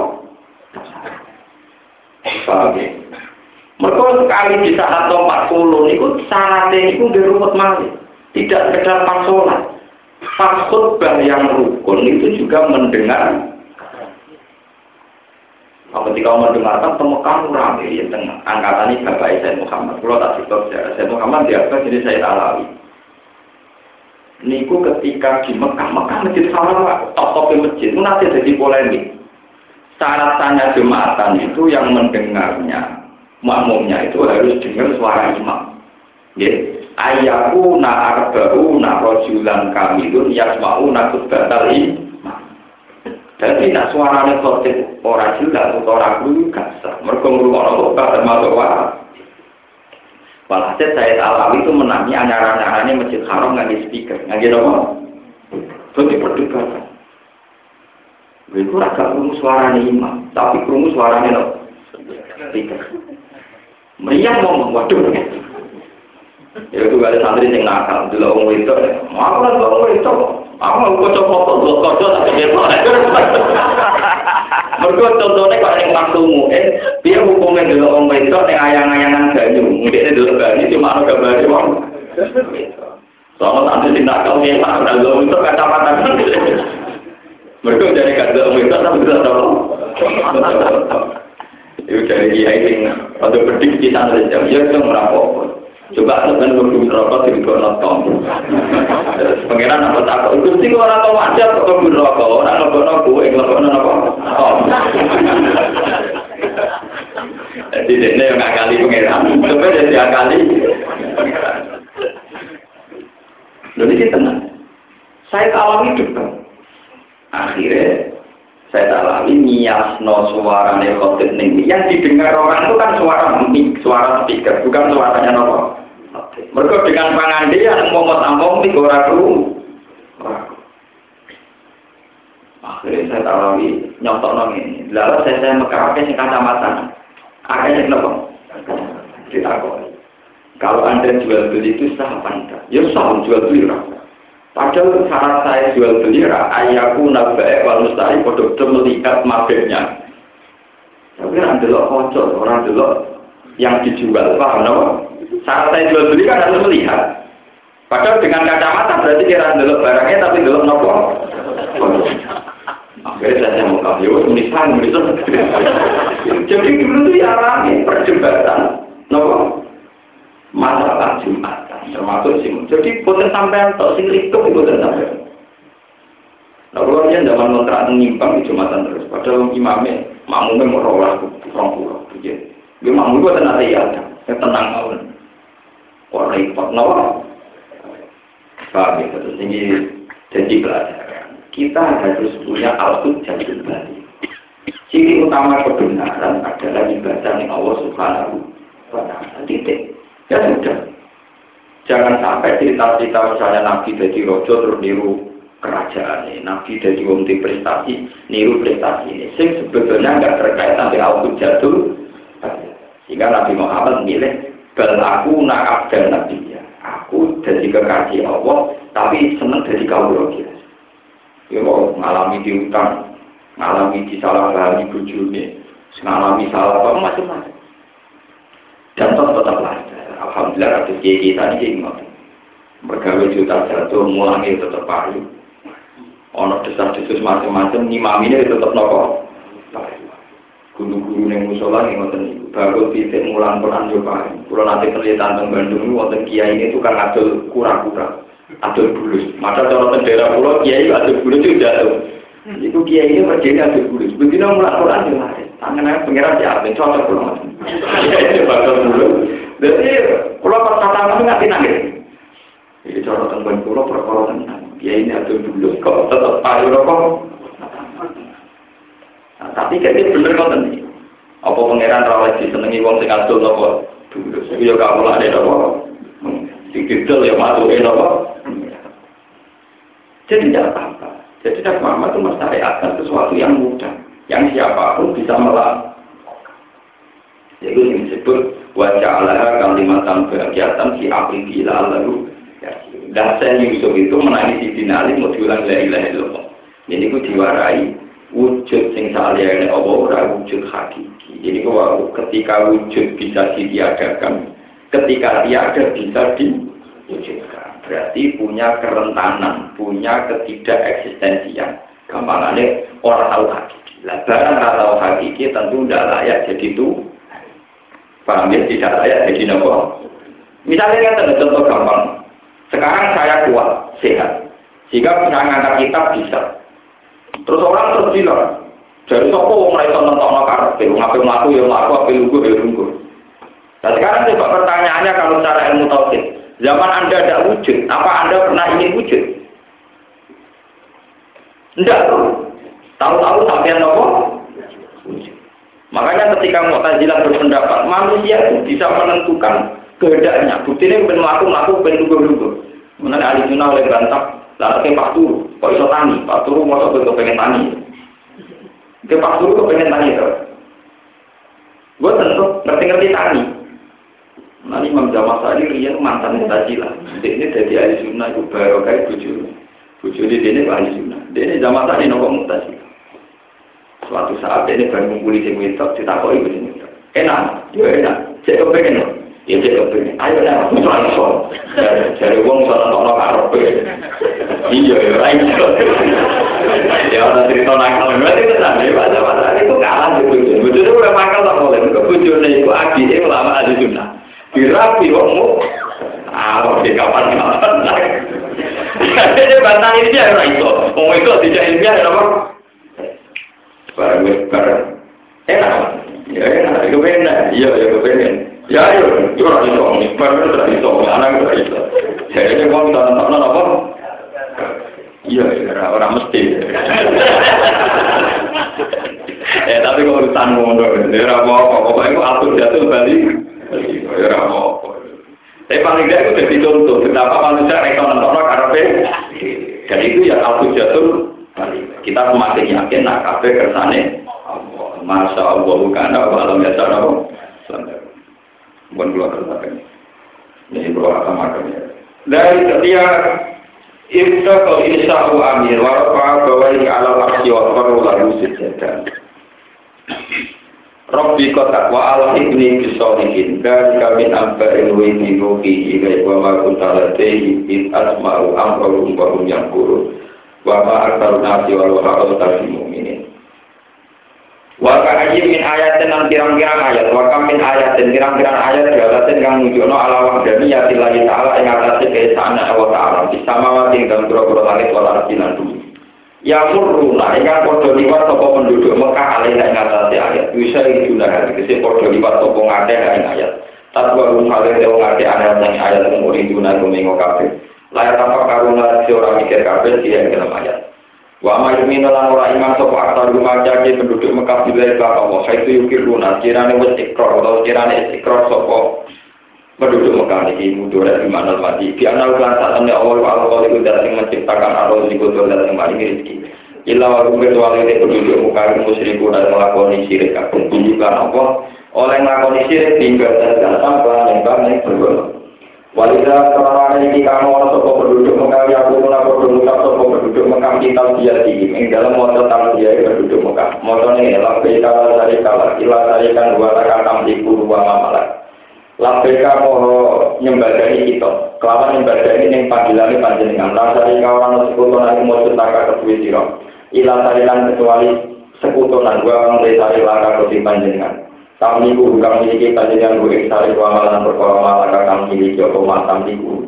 Speaker 1: Paham ya? Mereka sekali di saat 40 itu syaratnya itu di rumput mali. Tidak sekedar pas sholat. Pas khutbah yang rukun itu juga mendengar Nah, ketika mendengarkan temukan rame ya tengah angkatan ini Bapak Said Muhammad. Kalau tak cerita sejarah Said Muhammad dia apa jadi saya Alawi. Niku ketika di Mekah, Mekah masjid sama top masjid itu nanti jadi polemik. Syarat tanya jumatan itu yang mendengarnya makmumnya itu harus dengar suara imam. Ya, ayaku na arba'u na rojulan kamilun yasma'u na kutbatal Jadi nak suaranya khotib orang jelas atau orang guru gak sah. Mereka ngurungkan khotbah termasuk waras. Walhasil saya alami itu menangi anyaran-anyarannya masjid haram nggak speaker. Nggak gitu apa? Itu perdebatan. Itu agak kurung suaranya imam, tapi kurung suaranya no. speaker. Meriah ngomong, waduh. Ya itu ada santri yang nakal, dulu orang itu, mau lah orang itu, aku mau kocok foto, dua kocok tapi dia Mereka contohnya kalau yang maksumu, eh, dia hukumnya dulu orang itu, yang ayang-ayangan ganyu, mungkin dia dulu ganyu, cuma ada gambarnya orang. Soalnya santri yang nakal, dia nak dulu itu kacamata. <laughs> Mereka jadi gak dulu itu, tapi bisa tahu. <laughs> Itu dari kiai sing atau prediksi santri ya itu merapok. Coba teman kudu rokok di kok nonton. Pangeran apa tak itu sih orang tahu aja kok kudu rokok, orang rokok nopo, yang rokok nopo. Jadi ini yang kali pangeran, coba jadi kali. Lalu ini tenang. Saya alami juga. Akhirnya saya nias no suara nekotin ini. Yang didengar orang itu kan suara mic, suara speaker, bukan suaranya nopo. Mereka dengan pangandi yang mau tampung di orang dulu. Akhirnya saya tahu nyontok nong ini. Lalu saya saya mekar sing kacamata. Akhirnya kenapa? Ditakoi. Kalau anda jual beli itu sah apa? Ya sah jual beli rasa. Padahal syarat saya jual beli ayahku nabai wal mustahil bodoh melihat mabeknya. Tapi orang delok kocok, orang delok yang dijual, paham no? Saat saya jual beli kan harus melihat. Padahal dengan kacamata berarti kira delok barangnya tapi delok nopo. Akhirnya saya mau kau ya, menisan, menisan. Jadi dulu tuh ya rame perdebatan, nopo masalah jumatan, termasuk sih. Jadi potensi sampai atau sing itu potensi sampai. Nah, kalau dia zaman kontrak menyimpang di jumatan terus, padahal imamnya makmumnya mau rawat kurang kurang, gitu. Dia makmum itu tenang ya, tenang awal. Orang repot, nawa. Ya, terus ini jadi pelajaran. Kita harus punya al-hud jadi bali. Ciri utama kebenaran adalah ibadah yang Allah Subhanahu wa Ta'ala. Titik. Ya sudah. Jangan sampai cerita-cerita misalnya Nabi dari Rojo terus niru kerajaan ini. Nabi dari wong prestasi, niru prestasi ini. Sing sebetulnya nggak terkait sampai al jatuh. Sehingga Nabi Muhammad milih bal aku nak dan nabi ya. Aku jadi kekasih Allah, tapi senang jadi kau kira. Ya mau ngalami di utang, ngalami di salah pahami bujurnya, ngalami salah apa macam-macam. Dan tetap tetap. Alhamdulillah kiai kita ini ingat. Bergawe juta jatuh, mulangnya tetap paru. Ono desas-desus macam-macam, ngimaminya tetap nopo guru-guru yang musola yang ngoten niku bagus titik mulang pelan coba kalau nanti kelihatan tentang Bandung ini wonten kiai ini tukang adol kura-kura adol bulus. Maka cara tendera pulau kiai adol bulus itu jatuh itu kiai ini berdiri adol bulus. Begitu mulang pelan juga tangan saya pengiran ya ada cocok pulau kiai bakal bulus. Jadi pulau pas kata nggak nangis. Jadi cara tentang pulau perkara tentang kiai ini adol bulus. Kok tetap payu rokok Tapi kayak bener kok nih. Apa pangeran rawat di senengi wong sing adol nopo Dulu ya kamu lah ada apa? Didel ya masukin apa? Jadi tidak apa-apa. Jadi tidak apa-apa itu masyarakat sesuatu yang mudah. Yang siapa pun bisa melakukan. Itu yang disebut wajah Allah kalimatan kegiatan si api gila lalu. Dan saya Yusuf itu menangis di dinali mau diulang la ilaha illallah. Ini ku diwarai wujud sing saliyane Allah ora wujud hakiki. Jadi kalau ketika wujud bisa ditiadakan, ketika tiada bisa diwujudkan. Berarti punya kerentanan, punya ketidakeksistensian. Gampangannya orang tahu hakiki. Lah barang tahu hakiki tentu tidak layak jadi itu. Paham ya? Tidak layak jadi nopo. Misalnya ada contoh gampang. Sekarang saya kuat, sehat. Jika bisa ngangkat kitab bisa. Terus orang terus bilang, wong ra iso nentokno karepe, wong ape mlaku ya mlaku, ape lungguh ya lungguh. Nah sekarang coba pertanyaannya kalau secara ilmu tauhid, zaman Anda tidak wujud, apa Anda pernah ingin wujud? Tidak. Tahu-tahu sampai nopo? Makanya ketika Mu'tazilah berpendapat, manusia itu bisa menentukan kehendaknya. Bukti ini ben mlaku mlaku ben lungguh-lungguh. Mengenai ahli sunnah oleh bantah, lalu ke Pak Turu, kok iso tani? Pak Turu mau bentuk pengen tani. Ke Pak Turu kepengen tani itu. Gue tentu ngerti-ngerti tani. Nanti Imam Jamal Sari Rian mantan Mu'tazilah. Dia ini dari ahli sunnah itu baru kayak bujur. Bujur di sini ahli sunnah. Dia ini Jamal Sari nopo Mu'tazilah. Suatu saat dia ini baru ngumpuli sing wedok ditakoi sing wedok. Enak, yo enak. Cek kepengen loh. Ya cek kepengen. Ayo aku iso. Dari wong sono sono karepe. Iya ya, ayo. Ya ana cerita nakal. Berarti tenan ya, masa-masa itu kalah di bojo. Bojo itu udah makal tak boleh. Ke bojone iku adike ulama ahli sunnah. Dirapi wongmu. Ah, oke kapan kapan. Jadi bantang ini ya ora iso. Wong itu tidak ilmiah ya apa? Barang barang. Enak. Ya enak, itu benar. Iya, ya kepengen. Ya ayo, itu ora iso. Barang ora iso, anak ora iso. Jadi wong tak nonton apa? Iya, ya, orang mesti. eh tapi kalau urusan ngono, ya ora apa-apa. Pokoknya aku atur jatuh bali. Ya ora apa-apa. Tapi paling tidak itu jadi contoh betapa manusia reka nonton karepe. Dan itu ya atur jatuh bali. Kita semakin yakin nak kabeh kersane. Masya Allah bukan apa alam ya cara apa? Bukan keluar kersane. Ini keluar sama. Dari setiap Ibda kau insa'u amir warafa bawai ala arsi wa faru lalu sejadah. Rabbi kotak wa Allah ibni bisolihin dan kami ambarin wa ini ruhi ilai wa ma kunta ladaihi id asma'u amrum wa yang kurun wa ma aktar nasi wa luha al mu'minin. Wa ka'ajib min ayatin dan pirang-pirang ayat wa min ayatin pirang-pirang ayat jalatin kang nunjukno ala wahdaniyati lillahi ta'ala ing atase keesaan Allah ta'ala bisa mawati dalam pura-pura langit wal ardi lan bumi. Ya murruna ingkang padha liwat sapa penduduk Mekah alih ing atase ayat bisa iduna tegese padha liwat sapa ngakeh ing ayat. Tatwa rum hale wong ngakeh ayat ing ayat umur iduna kumengo kabeh. Layak tanpa karuna ora mikir kabeh dia ing dalam ayat. Wa ma yuminu lan ora iman sapa aktar rumaja ke penduduk Mekah bila ka Allah. Itu yukir luna kirane wis ikrar atau kirane ikrar sapa penduduk Mekah ini mudah di mana mati. Di anal kelan saat ini awal wa Allah itu datang menciptakan arus kota dan kembali rezeki. Ila wa rumah kecuali ini penduduk Mekah musyriku dan melakoni syirik kabeh. Kan apa? Oleh melakoni syirik tinggal dan tanpa nyembah yang berbeda. Walida karena ini kamu orang sopo penduduk Mekah ya aku aku berucap sopo Mekah kita di ing dalam motor tang dia penduduk Mekah motor ini labbe kala dari kala ila dari kan dua takkan tamdi dua mamalah labbe kamu nyembadani kita kelawan nyembadani yang panggilan panjenengan lah dari kawan sekutu mau ceritakan ke siro ila dari kecuali sekutunan gua mulai dari laka ke panjenengan kami ku kang miliki panjenengan gue sari wa malan perkara malaka kang miliki apa matam iku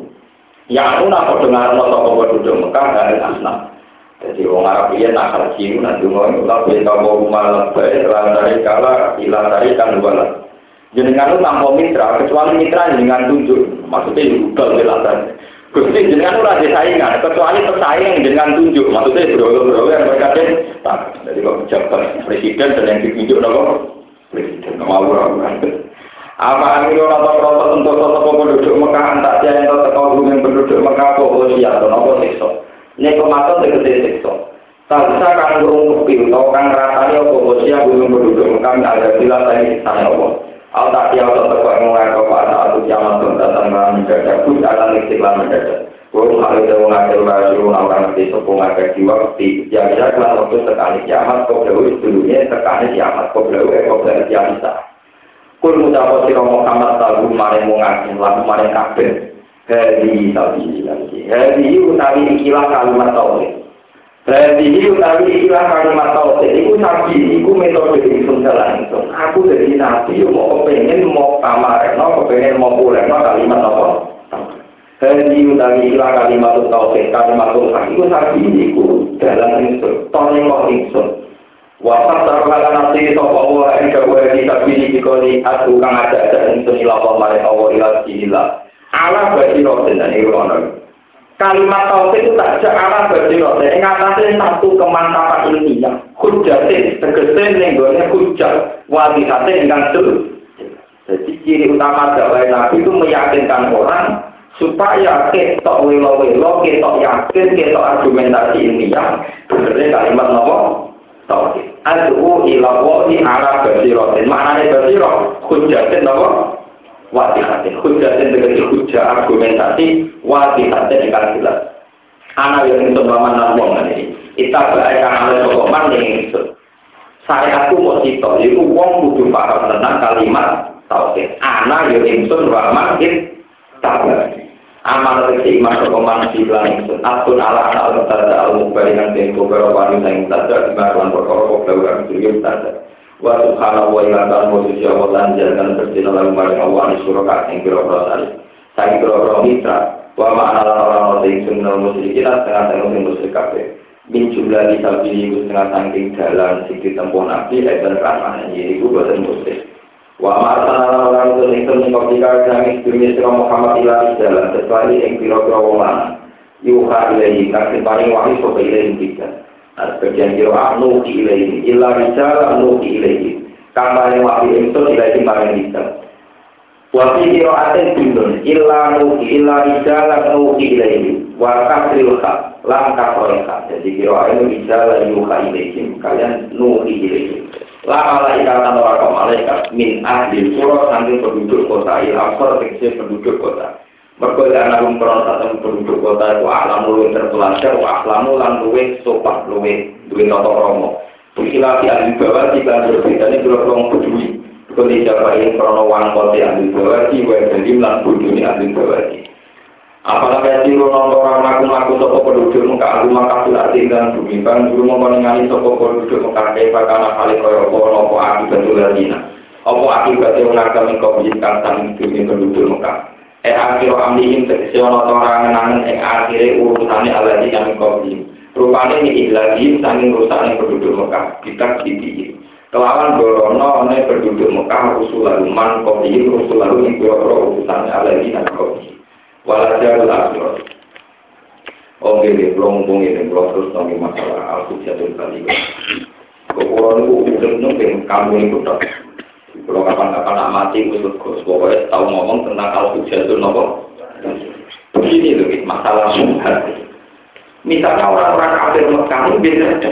Speaker 1: ya aku nak dengar no sapa penduduk Mekah dari asna jadi wong Arab iya nak haji nanti mau ulah beta mau malam baik dari kala ila dari kan dua jenengan lu tanpa mitra kecuali mitra jenengan tunjuk maksudnya ugal jelasan Gusti jenengan ora saingan, kecuali pesaing dengan tunjuk, maksudnya bro-bro yang mereka jadi kok pejabat presiden dan yang ditunjuk nopo presiden. Ngawur kan Apa? Amiro atau kroto untuk toko penduduk Mekah antak dia yang teko yang penduduk Mekah siap to napa siksa. Nek kematon tegese siksa. Tak bisa kan burung kepil, tau kan rasanya apa usia gunung penduduk Mekah ada bila sana apa. Al tak teko yang mulai kau pada atau zaman tuh datang dalam mendadak, pun akan istiqlal mendadak. Burung hal itu mengajar di sepung jiwa di yang bisa waktu sekali kiamat kau dulunya sekali kiamat kau belu kau belu kiamat Kul mutawa sira Muhammad tahu mare mung lan mare kabeh. Hadi tawi lagi. Hadi utawi ikilah kalimat tauhid. Hadi utawi ikilah kalimat tauhid iku sabi iku metode ingsun dalan ingsun. Aku dadi nabi mau pengen mau pamareno, pengen mau puleno kalimat apa? Hadi utawi ikilah kalimat tauhid, kalimat tauhid iku sabi iku dalan ingsun. Tone kok ingsun. Wapat taruhana nanti sopa Allah yang jauh di sabili dikoli aku kang ada ada untuk ilapa mare Allah ila sila. Ala bagi roten dan irono. Kalimat tauhid itu tak ada ala bagi roten. Yang atasnya satu kemantapan ilmiah. Hujatin, tegese nenggolnya hujat. Wadihatin ingkang sul. Jadi ciri utama dakwah Nabi itu meyakinkan orang supaya ketok welo-welo, ketok yakin, ketok argumentasi ilmiah. Benernya kalimat nopo tauhid. Adu ila wahi ala basiratin. Maknanya basirah hujatin apa? Wadihatin. Hujatin dengan hujah argumentasi wadihatin yang jelas. Anak yang itu paman wong ini. Kita baikkan oleh sokoman yang itu. Saya aku mau cito, itu wong kudu paham tentang kalimat tauhid. Anak yang itu paman tak amal tegesi iman sokoman bilang itu akun ala ala tada al mubarikan dan beberapa wanita yang tada di maruan perkara kebelawan dunia tada wa subhanahu wa ilan wa suci Allah dan jalan Allah di surakat yang kira-kira tadi saya kira-kira mitra wa ma'ana yang sunnah musyrikin setengah-setengah yang musyrik kabeh min jumlah di sabi setengah sangking dalam sisi tempuh nabi dan ramah ini itu buatan musyrik Wa ma'asana orang itu itu mengkotika kami dunia sira Muhammad ila jalan sesuai yang kira-kira wong. Yuha ilahi kasih paling sopa ilahi kita. Ada bagian kira anu ki ilahi illa rijal anu ki ilahi. Kang paling wahyu itu ilahi paling kita. Wa fi qira'atin bindun illa nuhi illa rijal anu ki ilahi. Wa kasril kha lam. Jadi kira itu rijal yuha ilahi. Kalian nuhi ilahi. La malaikat orang malaikat min ahli surah nanti penduduk kota il asor tegese penduduk kota. Mergo ana rum satu penduduk kota itu alam luwih terpelajar wa ahlamu lan luwih sopan luwih duwe tata krama. Di ahli bawah di berbedane kira wong peduli. Kondisi apa yang krono wang kota ahli bawah di dalim lan bodoni ahli bawah Apalagi siru nonton orang laku-laku sopo penduduk muka aku maka sudah tinggal bumi dulu mau meninggali sopo penduduk muka kepa karena kali koyo kono opo akibat tuladina opo akibat yang ngagami kau bisikan sang penduduk muka eh akhir amlihim tegesi ono orang nangen eh akhirnya urusannya ala di kami kau rupanya ini ihladi sanging urusannya penduduk muka kita kiti kelawan borono ne penduduk muka usul lalu man kau usul lalu ini urusannya ala di kami kau Walajar akhirat. Oke, ini belum mumpung ini belum terus nanti masalah aku jatuh tadi. Kekurangan itu udah nunggu kamu itu tak. Kalau kapan-kapan nak mati, kusut kus. Pokoknya tahu ngomong tentang al jatuh nopo. Begini loh, masalah subhat. Misalnya orang-orang kafir Mekah biasanya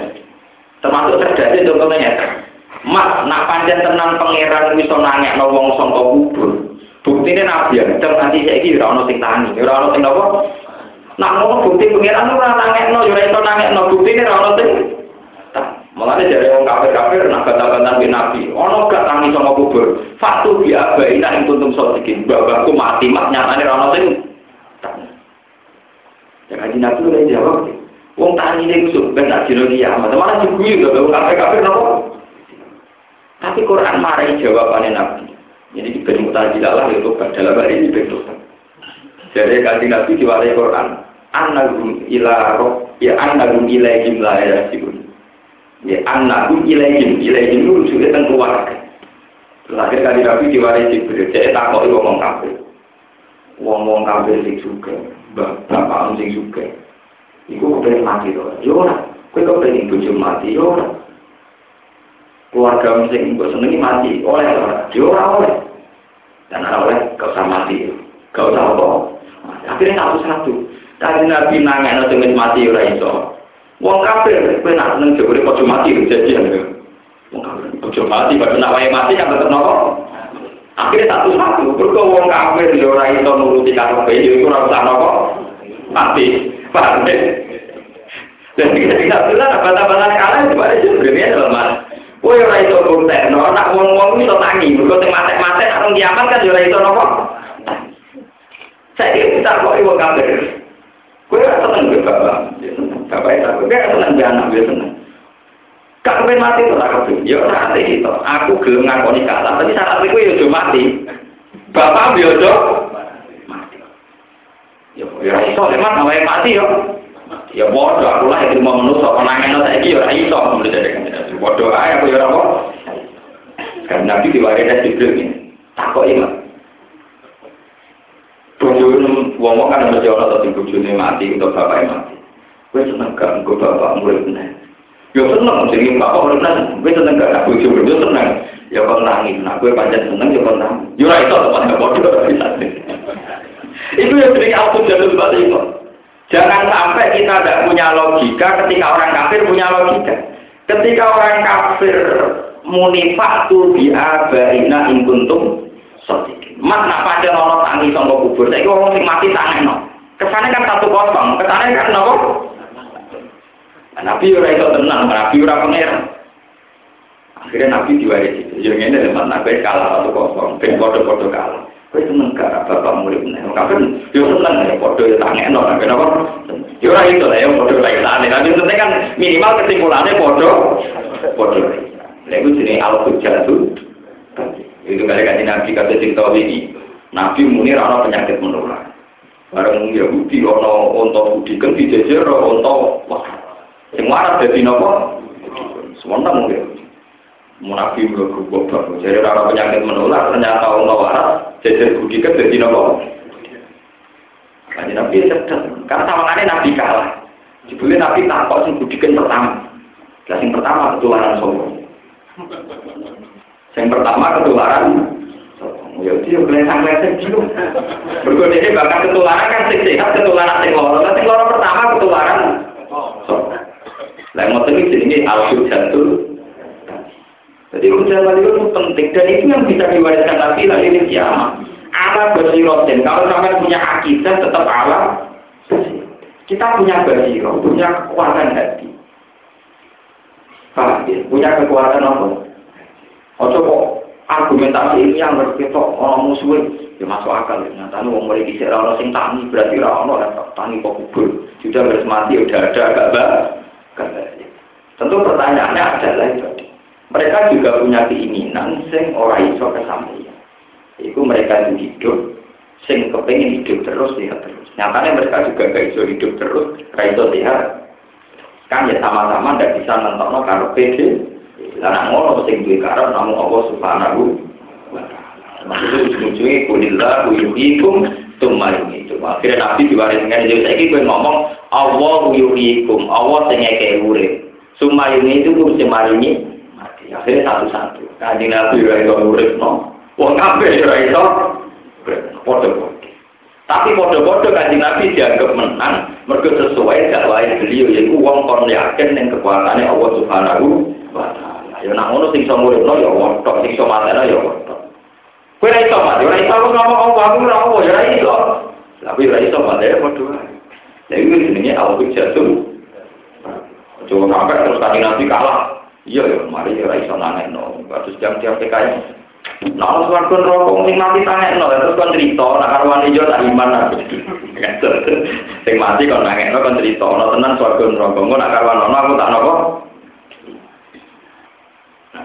Speaker 1: termasuk terjadi contohnya Mas, nak panjang tenang pangeran bisa nanya nawang songkok kubur. Bukti ini nabi ya, dan nanti saya ora ono sing tani, ora ono sing apa? Nak mau bukti pengiran ora nangekno, ora iso nangekno bukti ini ora ono sing Malah dari orang kafir-kafir nak bantah-bantah bin Nabi, ono gak tangi sama kubur. Fatu bi abai nak ing tuntum sodikin, babakku mati mak nyatane ora ono sing Ya kaji Nabi udah jawab. Wong tani ini kusuk ben dino kiamat. Malah diguyu gak wong kafir-kafir nopo? Tapi Quran marai jawabannya Nabi. Jadi diberi mutajilah lah itu dalam hari ini bentuk. Jadi kasih nabi diwarai Quran. Anagum ila roh ya anagum ilaihim la ya sibun. Ya anagum ilaihim ilaihim itu sudah tentang keluarga. Lahir kali nabi diwarai Jibril. Jadi takut ngomong kafir. Ngomong kafir sing suka, bapak sing suka. Iku kepengen mati tuh. Yo ora, kowe kepengen bojo mati yo ora keluarga sing mbok senengi mati oleh ora yo ora oleh Dan oleh gak usah mati, gak usah apa. Akhirnya satu-satu. Tadi Nabi nanya nanti wis mati ora iso. Wong kafir, kowe nak seneng jebule padha mati kejadian. Wong kafir padha mati, padha nak wae mati kan tetep nopo. Akhirnya satu-satu, berkau wong kafir yo ora iso nuruti karo kowe yo ora usah nopo. Mati. Paham ya? Dan kita tidak bilang bata-bata kalah itu pada sebenarnya dalam mas. Kowe ora iso konten, no, nak iso tangi, mergo sing matek-matek nak nang kiamat kan yo ora iso nopo. Saya kita kok ibu kafir. Kowe ora seneng kowe bapak. Bapak itu kowe ora seneng be anak kowe seneng. Kak kepen mati ora kabeh. Ya ora ati itu. Aku gelem ngakoni kata, tapi syarat kowe yo mati. Bapak yo mati. Ya iso lemat awake mati yo. Ya bodoh, aku lah itu mau menusuk, menangin saya ini ya iso, menurut saya. Bodoh aja, aku ya apa? Karena Nabi diwariskan Jibril ini, takut ini. Bodoh wong kan mesti ana sing bojone mati untuk bapak mati. Kowe seneng gak engko bapak murid meneh. Yo seneng sing bapak murid meneh. Kowe seneng gak bojo bojo seneng. Ya kon nangis, nah kowe pancen seneng ya kon nangis. Yo ora iso tepat gak bisa. <laughs> Itu yang sering aku jalur balik kok. Jangan sampai kita tidak punya logika ketika orang kafir punya logika. Ketika orang kafir munifatu bi'abaina in kuntum sotik. Mas nak pada nono tangi sama kubur. Saya orang mati tangi no. Kesannya kan satu kosong. Kesannya kan nopo. Nabi ora itu tenang. Nabi ora pengeran. Akhirnya Nabi diwarisi. Yang ini teman Nabi kalah satu kosong. Ben bodoh-bodoh kalah. Kowe seneng gak bapak murid nek kafir yo seneng ya padha ya tangekno kenapa? Yo ora itu lah ya padha lagi tane. Tapi penting kan minimal kesimpulannya padha padha. Lha iku jenenge al-hujjatu. Itu kali kan Nabi kata sing tau iki. Nabi muni ora penyakit menular. Bareng Yahudi ana unta budiken dijejer unta wah. Sing waras dadi napa? Semonta mungkin. Munafi mlebu goblok. Jadi ora penyakit menular ternyata unta waras jejer budiken dadi napa? Kanjeng Nabi sedang, karena sama Nabi kalah. Jebule Nabi takok sing budiken pertama. Lah sing pertama ketularan sombong. Yang pertama ketularan, ya dia kelihatan kelihatan gitu. Berikut ini bahkan ketularan kan sing sehat, ketularan sing loro. Sing loro pertama ketularan. Lah mau ini jenenge al jatuh. Jadi hujan tadi itu penting dan itu yang bisa diwariskan Nabi lagi di kiamat. Ala basirotin. Kalau sampai punya akidah tetap ala. Kita punya basiro, punya kekuatan hati. Ya? Punya kekuatan apa? Ojo kok argumentasi ini yang berketok orang musuh ya masuk akal ya. Nyata nih mulai kisah orang sing tani berarti orang orang tani kok kubur. Sudah beres mati udah ada agak bah. Tentu pertanyaannya adalah itu. Mereka juga punya keinginan sing orang iso kesampaian. Itu mereka itu hidup sing kepengen hidup terus sehat terus. Nyatanya mereka juga gak iso hidup terus, gak iso sehat. Kan ya sama-sama tidak bisa nonton karo PD. Lah ngono sing duwe karep namung Allah Subhanahu wa taala. Maksudnya ujung-ujungnya kulillah yuhikum tsumma yumitum. Akhirnya Nabi diwariskan jadi saiki kowe ngomong Allah yuhikum, Allah sing ngeke urip. Tsumma yumitum ku sing mati. Akhirnya satu-satu. Kanjeng Nabi ora iso urip no. Wong kabeh ora iso padha-padha. Tapi podo-podo kanjeng Nabi dianggap menang, mergo sesuai dakwah beliau yaitu wong kon yakin ning kekuatannya Allah Subhanahu wa taala. Ya nak ngono sing iso muridno ya tok sing iso mateno ya Allah. Kowe ora iso mati, ora iso ngomong apa aku ora apa ya ora iso. Tapi ora iso mati ya. Lha iki jenenge al-hujjatun. Coba sampai terus kanjeng Nabi kalah. Iya ya, mari ora iso nangekno. Kados jam tiap PKI. Nah, suwarga rokok sing mati tangekno, terus kon cerita, nak karo wani yo tak iman aku. <laughs> Sing mati kon nangekno kon cerita, ana tenan suwarga neraka. Engko nak karo ana aku tak napa?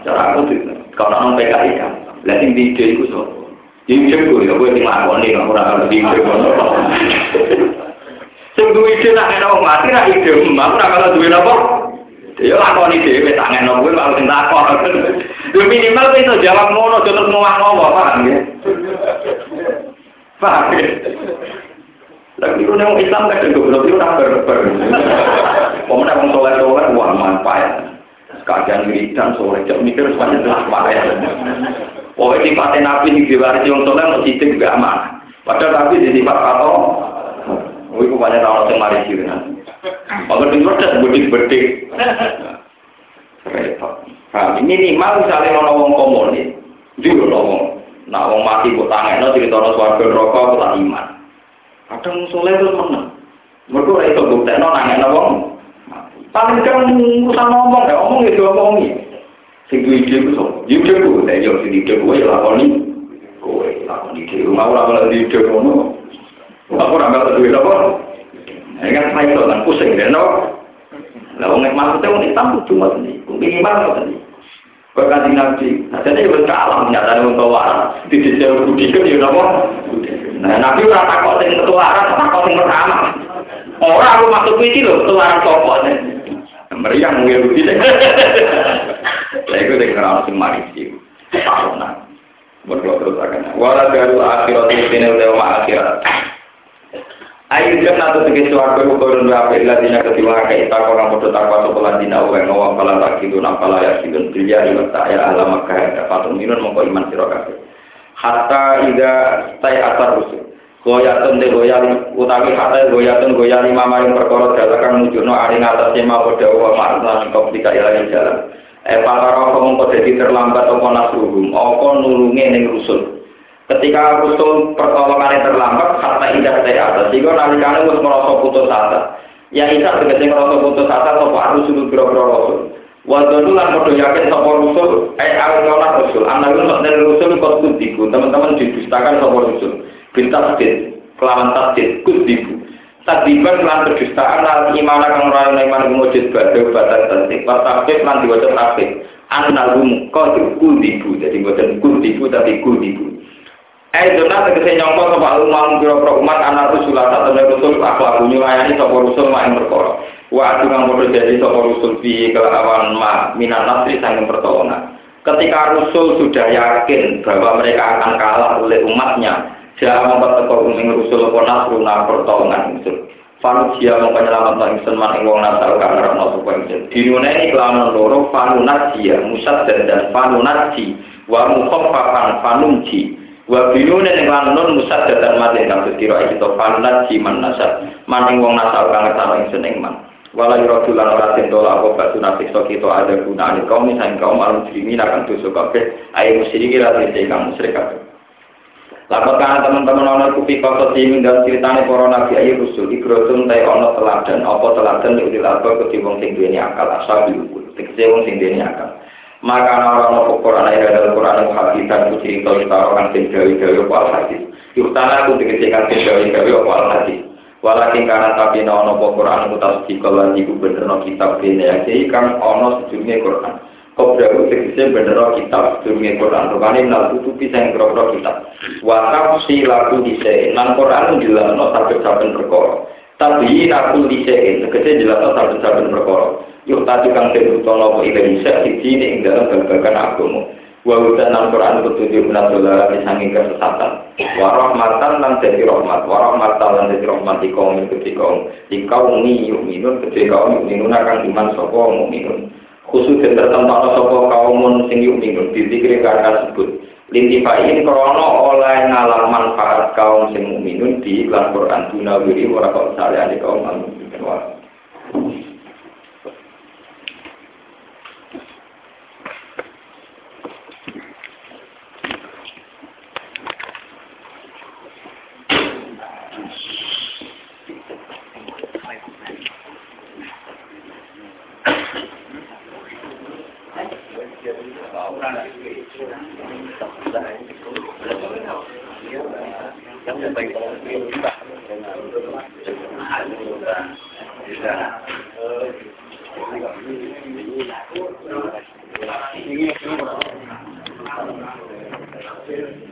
Speaker 1: Cara aku tuh, kalau nang PKI kan, lah sing video iku sapa? Ide ku ya kowe sing lakoni kok ora karo ide ngono. Sing duwe ide nak mati ra ide, mbak ora karo duwe napa? Ya lakoni dhewe tangen nang kowe kalau sing takon. Lu minimal kowe iso jawab ngono terus ngomong apa, paham ya? Paham ya? Lagi lu nang Islam kadang goblok itu ora berber. Pemenang soleh-soleh wah manfaat. Kadang wiridan sore jam mikir semuanya jelas payah. Pokoknya sifatnya nabi di diwarisi yang soleh mau sidik juga aman. Padahal nabi di sifat kato. Oh, itu banyak tahun yang mari kan. Kalau di protes bedik-bedik. Repot. Nah, minimal misalnya mau ngomong komunis, juga ngomong. Nah, wong mati kok tangekno cerita swarga neraka kok tak iman. Kadang soleh itu menang. Mereka ora iso buktekno nangekno wong. Paling kan usah ngomong, ya omong ya diomongi. Sing duwe ide ku sapa? Ide ku, lha yo sing ide ku ya lakoni. Kowe lakoni ide, mau ora ora di ide ngono. Aku ora bakal duwe apa? Ini kan saya itu kan pusing deh, no. Lah wong maksudnya wong Islam kudu ngoten niku. Minimal Nabi, ajane wis kalah nyatane wong tuwa. Di sisi budi kan yo napa? Nah, Nabi ora takok sing ketularan, takok sing pertama. Ora aku maksud iki lho, ketularan sapa Meriang mungkin budi. <laughs> Lah iku sing ora sing mari sih. Nah, berdoa terus akan. Wala darul akhirat ini udah akhirat. Ayo jangan atau tiga suarga ukurun rapi ladina ketiwa kayak tak orang bodoh takwa sekolah dina uang ngawang pala tak gitu nampala ya gitu dia di mata ya alam maka dapat minun mongko iman sirokafe. Hatta ida tay asar rusuh. Goyatun de goyal utawi hatta goyatun goyal lima maring perkara dalakan mujono aring atasnya mau bodoh wa ma'ruf kau tiga ilahin jalan. Eh para roh mongko jadi terlambat apa nasruhum, apa nulunge ning rusul. Ketika Rasul pertolongannya terlambat, kata indah saya atas. Sehingga nalikane harus merasa putus asa. Yang isa tegese merasa putus asa sapa Rasul biro-biro Rasul. Wadonu lan padha yakin sapa Rasul, eh awalana Rasul. Anak Rasul kok kudiku. Teman-teman didustakan sapa Rasul. Bintasdid, kelawan tasdid, kudiku. Tadiban lan kedustaan lan iman kang ora ana iman mujud badhe batas tasdik. Wasafif lan diwaca tasdik. Annahum qad kudiku. Jadi boten kudiku tapi kudiku. Eh dona tegese nyongko sapa umat pira-pira umat anak rusul atau rusul akhlak nyulayani sapa rusul mak perkara. Wa kang padha jadi sapa rusul fi kelawan ma minan nasri sanging pertolongan. Ketika Rasul sudah yakin bahwa mereka akan kalah oleh umatnya, jangan mempertekor ing Rasul apa nasruna pertolongan Rasul. Fanusia mau penyelamat ingsun man ing wong nasal kang ngrepno sapa ingsun. Dinune iki kelawan loro fanunajia musad dan fanunaji wa mukhaffafan fanumji. wa binune ning lan nun musad datan mati kang kira iki to fanat jiman nasab maning wong nasab kang ngertano ingsun ing man wala yuradu lan ora tento apa batu nabi so kita ada gunane kaum misal kaum al muslimin akan dosa kabeh ayo musyrik ra tente kang Lapat kan teman-teman ono kupi kota timin dan ceritane para nabi ayu rusul ikrotun tay ono teladan apa teladan nek dilapor ke wong sing duweni akal asal diukur tegese wong sing akal maka orang orang Quran ayat dalam Quran yang hadis dan kucing kau ditaruhkan tim gawi gawi wal hadis. Yuktana aku dikecikan tim gawi gawi wal hadis. Walakin karena tapi nono Quran aku tahu jika lagi ku bener no kitab ini ya jadi kan ono sejumlah Quran. Kau berarti tegese bener kitab sejumlah Quran. Rupanya nal tutupi yang kira kitab. Wakaf si laku dise. Nan Quran jelas no sabit perkara. Tapi aku dise. Tegese jelas no sabit perkara. yuk tadi kang tebutono apa ila bisa siji ing dalam babagan agama wa udan al Quran petunjuk benar dolar di sanging kesesatan wa rahmatan lan jadi rahmat wa rahmatan lan jadi rahmat di kaum kedhi kaum di kaum ni yuk minun kedhi kaum yuk minun akan iman sapa mukminun khusus dan tertentu sapa kaum sing yuk minun dizikir karena sebut. Lintifain krono oleh ngalah manfaat kaum sing mukminun di iklan Quran. Dunawiri ora kok salehane kaum mukmin cũng ra là tổng giải lần mới nào
Speaker 2: giống như mình có những bạn nên là hai mươi là là Thank you.